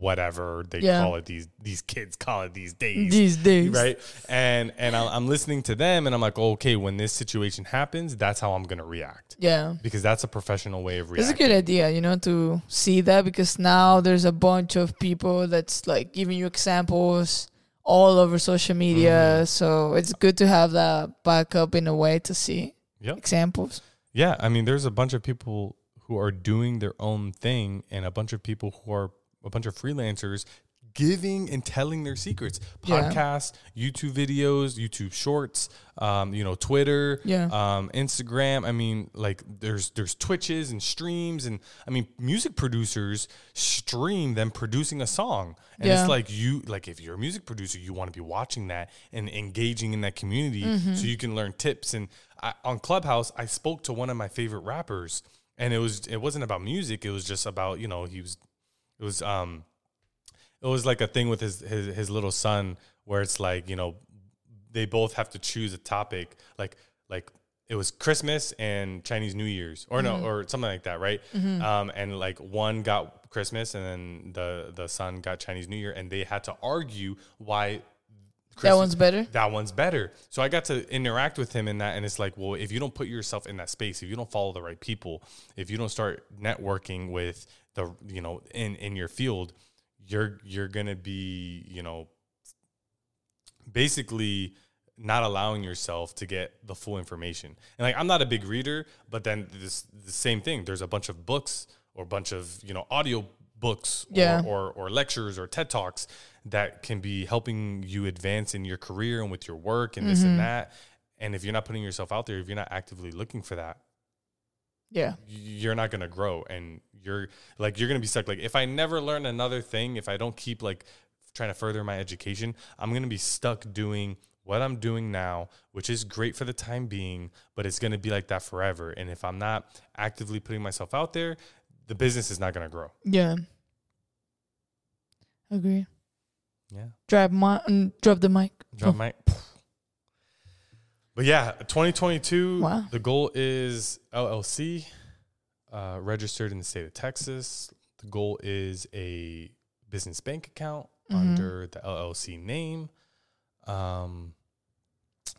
whatever they Yeah. call it these these kids call it these days These days. right and and I'm, I'm listening to them and i'm like okay when this situation happens that's how i'm gonna react Yeah. because that's a professional way of reacting It's a good idea, you know, to see that because now there's a bunch of people that's like giving you examples all over social media. Mm-hmm. So it's good to have that backup in a way to see Yep. examples. yeah i mean there's a bunch of people who are doing their own thing and a bunch of people who are a bunch of freelancers giving and telling their secrets Yeah. podcasts youtube videos youtube shorts um, you know twitter Yeah. um, instagram i mean like there's there's twitches and streams and i mean music producers stream them producing a song and Yeah. it's like you like if you're a music producer you want to be watching that and engaging in that community Mm-hmm. so you can learn tips and I, on clubhouse i spoke to one of my favorite rappers and it was it wasn't about music it was just about you know he was it was um it was like a thing with his his, his little son where it's like you know they both have to choose a topic like like it was christmas and chinese new year's or no or something like that right um and like one got christmas and then the the son got chinese new year and they had to argue why that one's better. that one's better. So I got to interact with him in that, and it's like, well, if you don't put yourself in that space, if you don't follow the right people, if you don't start networking with the, you know, in in your field, you're you're gonna be, you know, basically not allowing yourself to get the full information. And like, I'm not a big reader, but then this the same thing. There's a bunch of books or a bunch of you know audio books Yeah. or, or or lectures or TED talks that can be helping you advance in your career and with your work and this and mm-hmm. that. And if you're not putting yourself out there, if you're not actively looking for that, Yeah. you're not gonna grow and you're like you're gonna be stuck. Like if I never learn another thing, if I don't keep like trying to further my education, I'm gonna be stuck doing what I'm doing now, which is great for the time being, but it's going to be like that forever. And if I'm not actively putting myself out there, the business is not going to grow. Yeah. Agree. Yeah. Drop my mm, drop the mic. Drop Oh. my. But yeah, 2022. Wow. The goal is LLC, uh, registered in the state of Texas. The goal is a business bank account Mhm. under the LLC name. Um,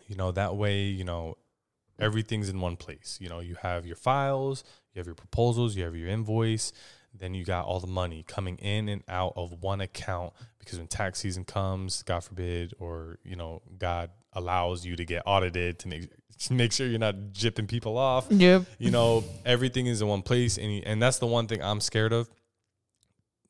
you know that way, you know everything's in one place. You know you have your files, you have your proposals, you have your invoice. Then you got all the money coming in and out of one account because when tax season comes, God forbid, or you know, God allows you to get audited to make to make sure you're not jipping people off. Yep. You know, everything is in one place, and you, and that's the one thing I'm scared of.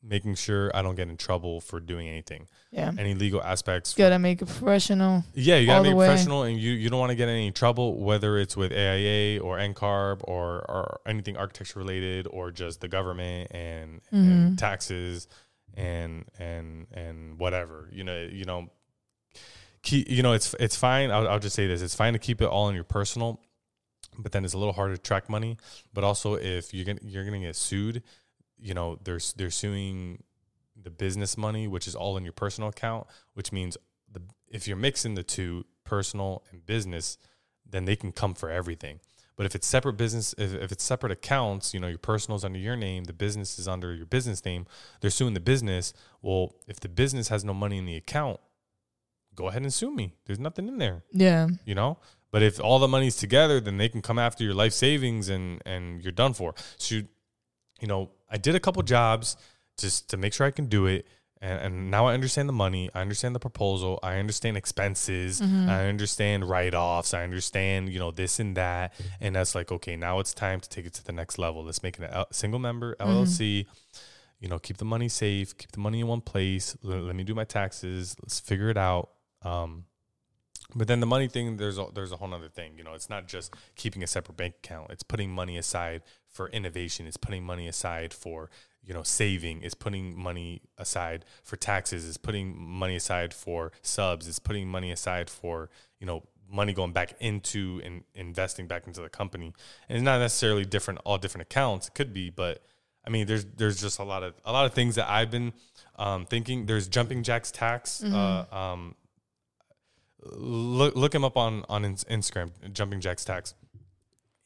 Making sure I don't get in trouble for doing anything, Yeah. any legal aspects. You Gotta make it professional. yeah, you gotta way. professional, and you you don't want to get any trouble, whether it's with AIA or NCARB or or anything architecture related, or just the government and, and Mhm. taxes and and and whatever. You know, you know, keep you know it's it's fine. I'll, I'll just say this: it's fine to keep it all in your personal, but then it's a little harder to track money. But also, if you're gonna you're gonna get sued, you know, there's they're suing the business money, which is all in your personal account, which means the if you're mixing the two, personal and business, then they can come for everything. But if it's separate business, if, if it's separate accounts, you know, your personal is under your name, the business is under your business name, they're suing the business. Well, if the business has no money in the account, go ahead and sue me. There's nothing in there, Yeah. you know? But if all the money's together, then they can come after your life savings and and you're done for. So, you, you know, I did a couple jobs just to make sure I can do it. And, and now I understand the money. I understand the proposal. I understand expenses. Mm-hmm. I understand write offs. I understand, you know, this and that. And that's like, okay, now it's time to take it to the next level. Let's make it a single member LLC. Mm-hmm. You know, keep the money safe, keep the money in one place. Let, let me do my taxes. Let's figure it out. Um, but then the money thing, there's a, there's a whole other thing. You know, it's not just keeping a separate bank account. It's putting money aside for innovation. It's putting money aside for you know saving. It's putting money aside for taxes. It's putting money aside for subs. It's putting money aside for you know money going back into and investing back into the company. And it's not necessarily different all different accounts. It could be, but I mean, there's there's just a lot of a lot of things that I've been um, thinking. There's jumping jacks tax. Uh, um, look look him up on on Instagram, Jumping Jacks Tax.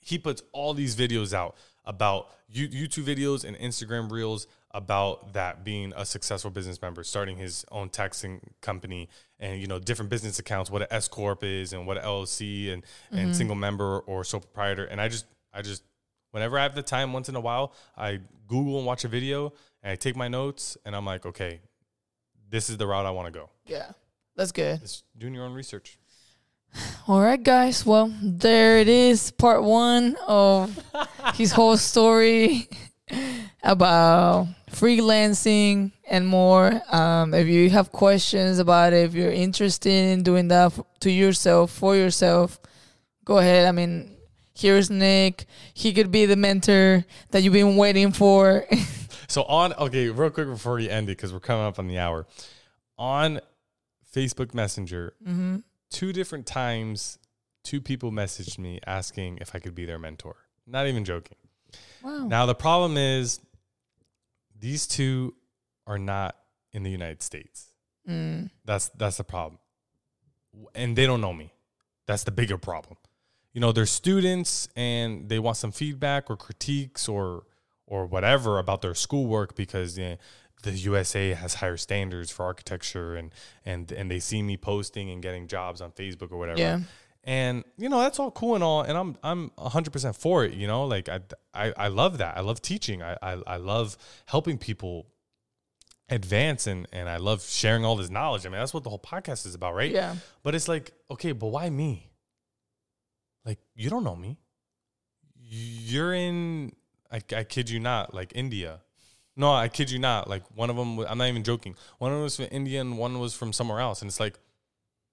He puts all these videos out about YouTube videos and Instagram reels about that being a successful business member, starting his own taxing company, and you know different business accounts, what an S corp is, and what an LLC, and and mm-hmm. single member or sole proprietor. And I just I just whenever I have the time, once in a while, I Google and watch a video, and I take my notes, and I'm like, okay, this is the route I want to go. Yeah. That's good. It's doing your own research. All right, guys. Well, there it is, part one of his whole story about freelancing and more. Um, if you have questions about it, if you're interested in doing that f- to yourself, for yourself, go ahead. I mean, here's Nick. He could be the mentor that you've been waiting for. So on okay, real quick before we end it because we're coming up on the hour. On Facebook Messenger, mm-hmm. two different times, two people messaged me asking if I could be their mentor. Not even joking. Wow. Now the problem is these two are not in the United States. Mm. That's that's the problem. And they don't know me. That's the bigger problem. You know, they're students and they want some feedback or critiques or or whatever about their schoolwork because you know, the USA has higher standards for architecture and and and they see me posting and getting jobs on Facebook or whatever. Yeah. And you know that's all cool and all, and I'm I'm 100 percent for it. You know, like I, I I love that. I love teaching. I I, I love helping people advance and and I love sharing all this knowledge. I mean, that's what the whole podcast is about, right? Yeah. But it's like, okay, but why me? Like, you don't know me. You're in, I, I kid you not, like India. No, I kid you not. Like one of them, I'm not even joking. One of them was from India and one was from somewhere else. And it's like,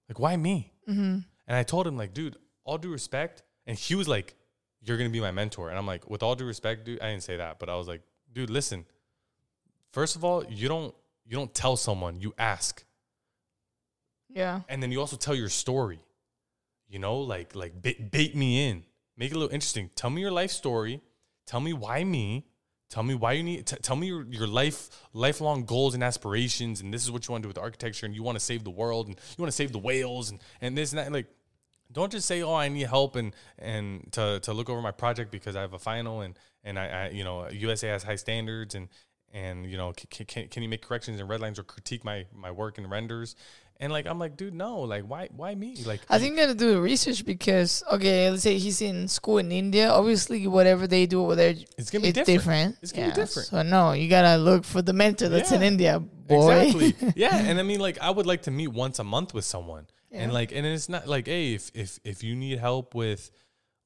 like why me? Mm-hmm. And I told him like, dude, all due respect. And he was like, you're gonna be my mentor. And I'm like, with all due respect, dude, I didn't say that, but I was like, dude, listen. First of all, you don't you don't tell someone, you ask. Yeah. and then you also tell your story. You know, like like bait, bait me in, make it a little interesting. Tell me your life story. Tell me why me. Tell me why you need. T- tell me your, your life lifelong goals and aspirations, and this is what you want to do with architecture, and you want to save the world, and you want to save the whales, and and this and that. Like, don't just say, "Oh, I need help," and and to to look over my project because I have a final, and and I, I you know USA has high standards, and and you know can, can, can you make corrections and red lines or critique my my work and renders and like i'm like dude no like why why me like I think you gotta do the research because okay, let's say he's in school in India. Obviously, whatever they do over there, it's gonna be it's different, different. It's gonna be different. So no, you gotta look for the mentor that's in India, boy. exactly yeah and i mean like i would like to meet once a month with someone and like and it's not like hey if if if you need help with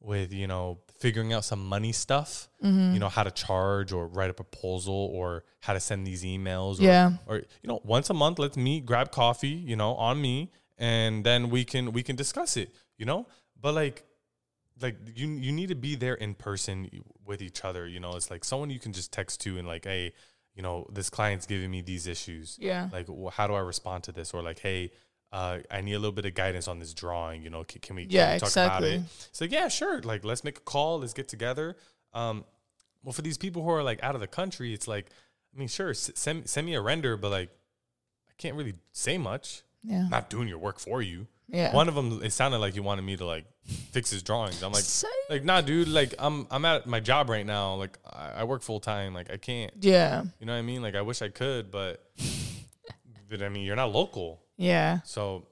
with you know figuring out some money stuff Mm-hmm. you know how to charge or write a proposal or how to send these emails or, Yeah. or you know once a month let's meet grab coffee you know on me and then we can we can discuss it you know but like like you you need to be there in person with each other you know it's like someone you can just text to and like hey you know this client's giving me these issues Yeah. like wh- how do i respond to this or like hey uh, I need a little bit of guidance on this drawing. You know, can, can we, can Yeah, we talk about it? exactly. It's yeah, sure. Like, let's make a call. Let's get together. Um, well, for these people who are like out of the country, it's like, I mean, sure, send send me a render, but like, I can't really say much. Yeah. I'm not doing your work for you. Yeah. One of them, it sounded like he wanted me to like fix his drawings. I'm like, like, nah, dude. Like, I'm I'm at my job right now. Like, I, I work full time. Like, I can't. yeah. You know what I mean? Like, I wish I could, but, but I mean, you're not local. Yeah. So,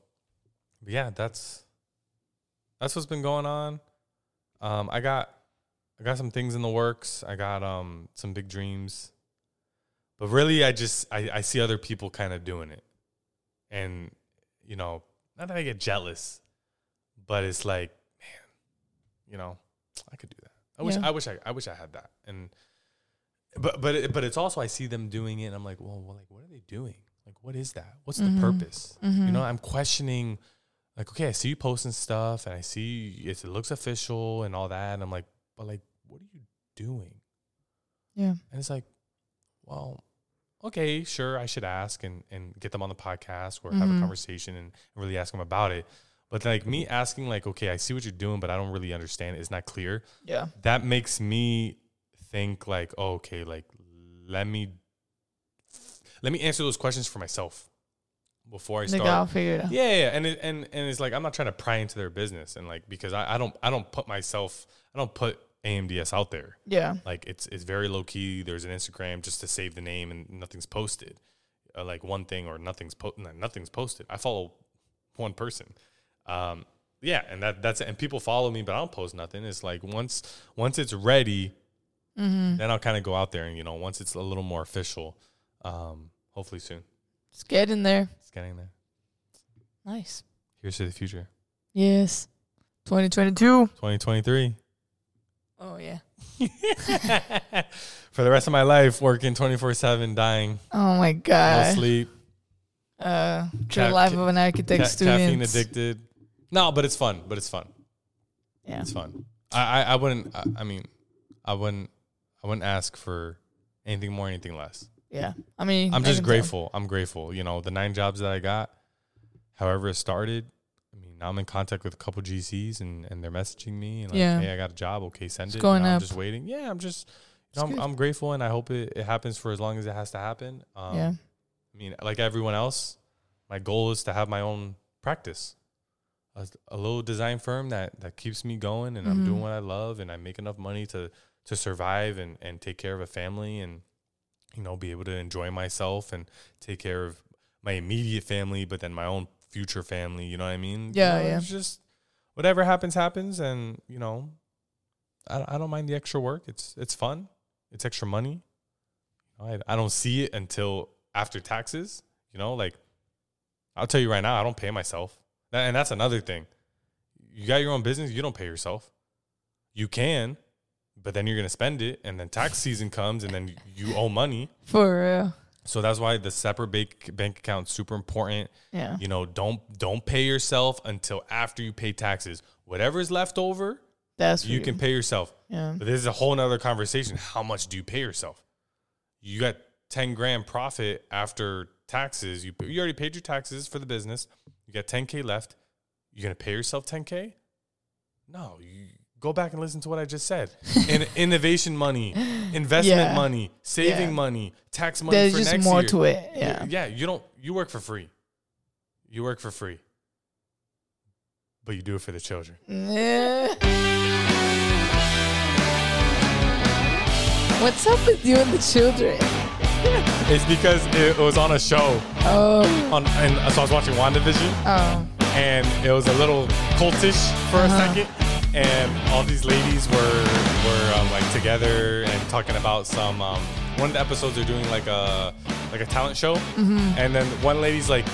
yeah, that's that's what's been going on. Um, I got I got some things in the works. I got um some big dreams, but really, I just I, I see other people kind of doing it, and you know, not that I get jealous, but it's like, man, you know, I could do that. I wish I wish I I wish I had that, and but but it, but it's also I see them doing it, and I'm like, well, well like what are they doing? What is that? What's the mm-hmm. purpose? You know, mm-hmm. I'm questioning. Like, okay, I see you posting stuff, and I see it looks official and all that, and I'm like, but like, what are you doing? Yeah. And it's like, well, okay, sure, I should ask and, and get them on the podcast or have a mm-hmm. conversation and really ask them about it. But like me asking, like, okay, I see what you're doing, but I don't really understand it. It's not clear. Yeah. That makes me think like, oh, okay, like let me let me answer those questions for myself before I Like start. I'll figure it out. Yeah, yeah, and it, and and it's like I'm not trying to pry into their business and like because I, I don't I don't put myself I don't put AMDS out there. Yeah. Like it's it's very low key. There's an Instagram just to save the name and nothing's posted. Uh, like one thing or nothing's po- nothing's posted. I follow one person. Um, yeah, and that that's and people follow me, but I don't post nothing. It's like once once it's ready, Mm-hmm. then I'll kind of go out there and you know once it's a little more official. Um, hopefully soon. It's getting there. It's getting there. Nice. Here's to the future. Yes. 2022. 2023. Oh yeah. For the rest of my life, working 24 7, dying, Oh my no god. sleep, Uh, the life ca- of an architect ca- student. caffeine addicted. No, but it's fun. But it's fun. Yeah. It's fun. I, I, I wouldn't, I, I mean, I wouldn't, I wouldn't ask for anything more, anything less. Yeah. I mean, I'm I just can tell. grateful. I'm grateful. You know, the nine jobs that I got, however it started. I mean, now I'm in contact with a couple GCs and, and they're messaging me and like, Yeah. hey, I got a job. Okay, send It's it. going know, I'm up. just waiting. Yeah, I'm just, you know, I'm. I'm grateful and I hope it, it happens for as long as it has to happen. Um, yeah. I mean, like everyone else, my goal is to have my own practice, a, a little design firm that that keeps me going, and I'm doing what I love, and I make enough money to to survive and and take care of a family, and you know, be able to enjoy myself and take care of my immediate family, but then my own future family. You know what I mean? You Yeah, know, yeah. It's just whatever happens, happens, and you know, I I don't mind the extra work. It's it's fun. It's extra money. I I don't see it until after taxes. You know, like I'll tell you right now, I don't pay myself, and that's another thing. You got your own business, you don't pay yourself. You can, but then you're gonna spend it, and then tax season comes, and then you owe money. For real. So that's why the separate bank bank account is super important. Yeah. You know, don't don't pay yourself until after you pay taxes. Whatever is left over, That's you for can pay yourself. Yeah. But this is a whole nother conversation. How much do you pay yourself? You got 10 grand profit after taxes. You, you already paid your taxes for the business. You got 10K left. You're going to pay yourself 10K? No, you go back and listen to what I just said. In, innovation money, investment Yeah. money, saving Yeah. money, tax money There's for just next more year. to it. Yeah. Yeah, you don't you work for free. You work for free. But you do it for the children. Yeah. What's up with you and the children? It's because it was on a show Oh, on and so I was watching WandaVision oh, and it was a little cultish for Uh-huh. a second and all these ladies were were um, like together and talking about some um, one of the episodes they're doing like a like a talent show Mm-hmm. and then one lady's like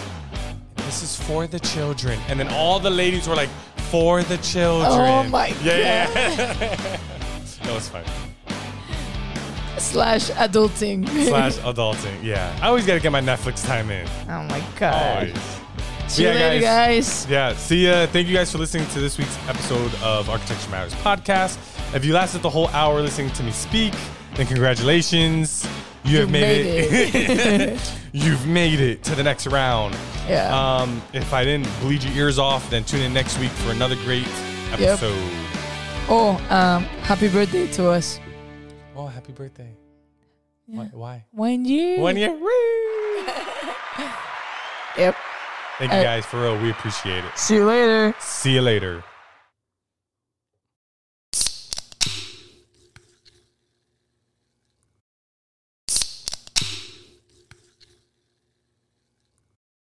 this is for the children and then all the ladies were like for the children Oh my yeah, yeah. that was fun slash adulting. slash adulting yeah I always got to get my Netflix time in oh my god. always See you Yeah, later, guys. Yeah, see ya. Thank you guys for listening to this week's episode of Architecture Matters podcast. If you lasted the whole hour listening to me speak, then congratulations. You have made, made it. You've made it to the next round. Yeah. Um, if I didn't bleed your ears off, then tune in next week for another great episode. oh, um, happy birthday to us. Oh, happy birthday. Yeah. Why? Why? One year. One year. Yep. Thank you Uh, guys for real. We appreciate it. See you later. See you later.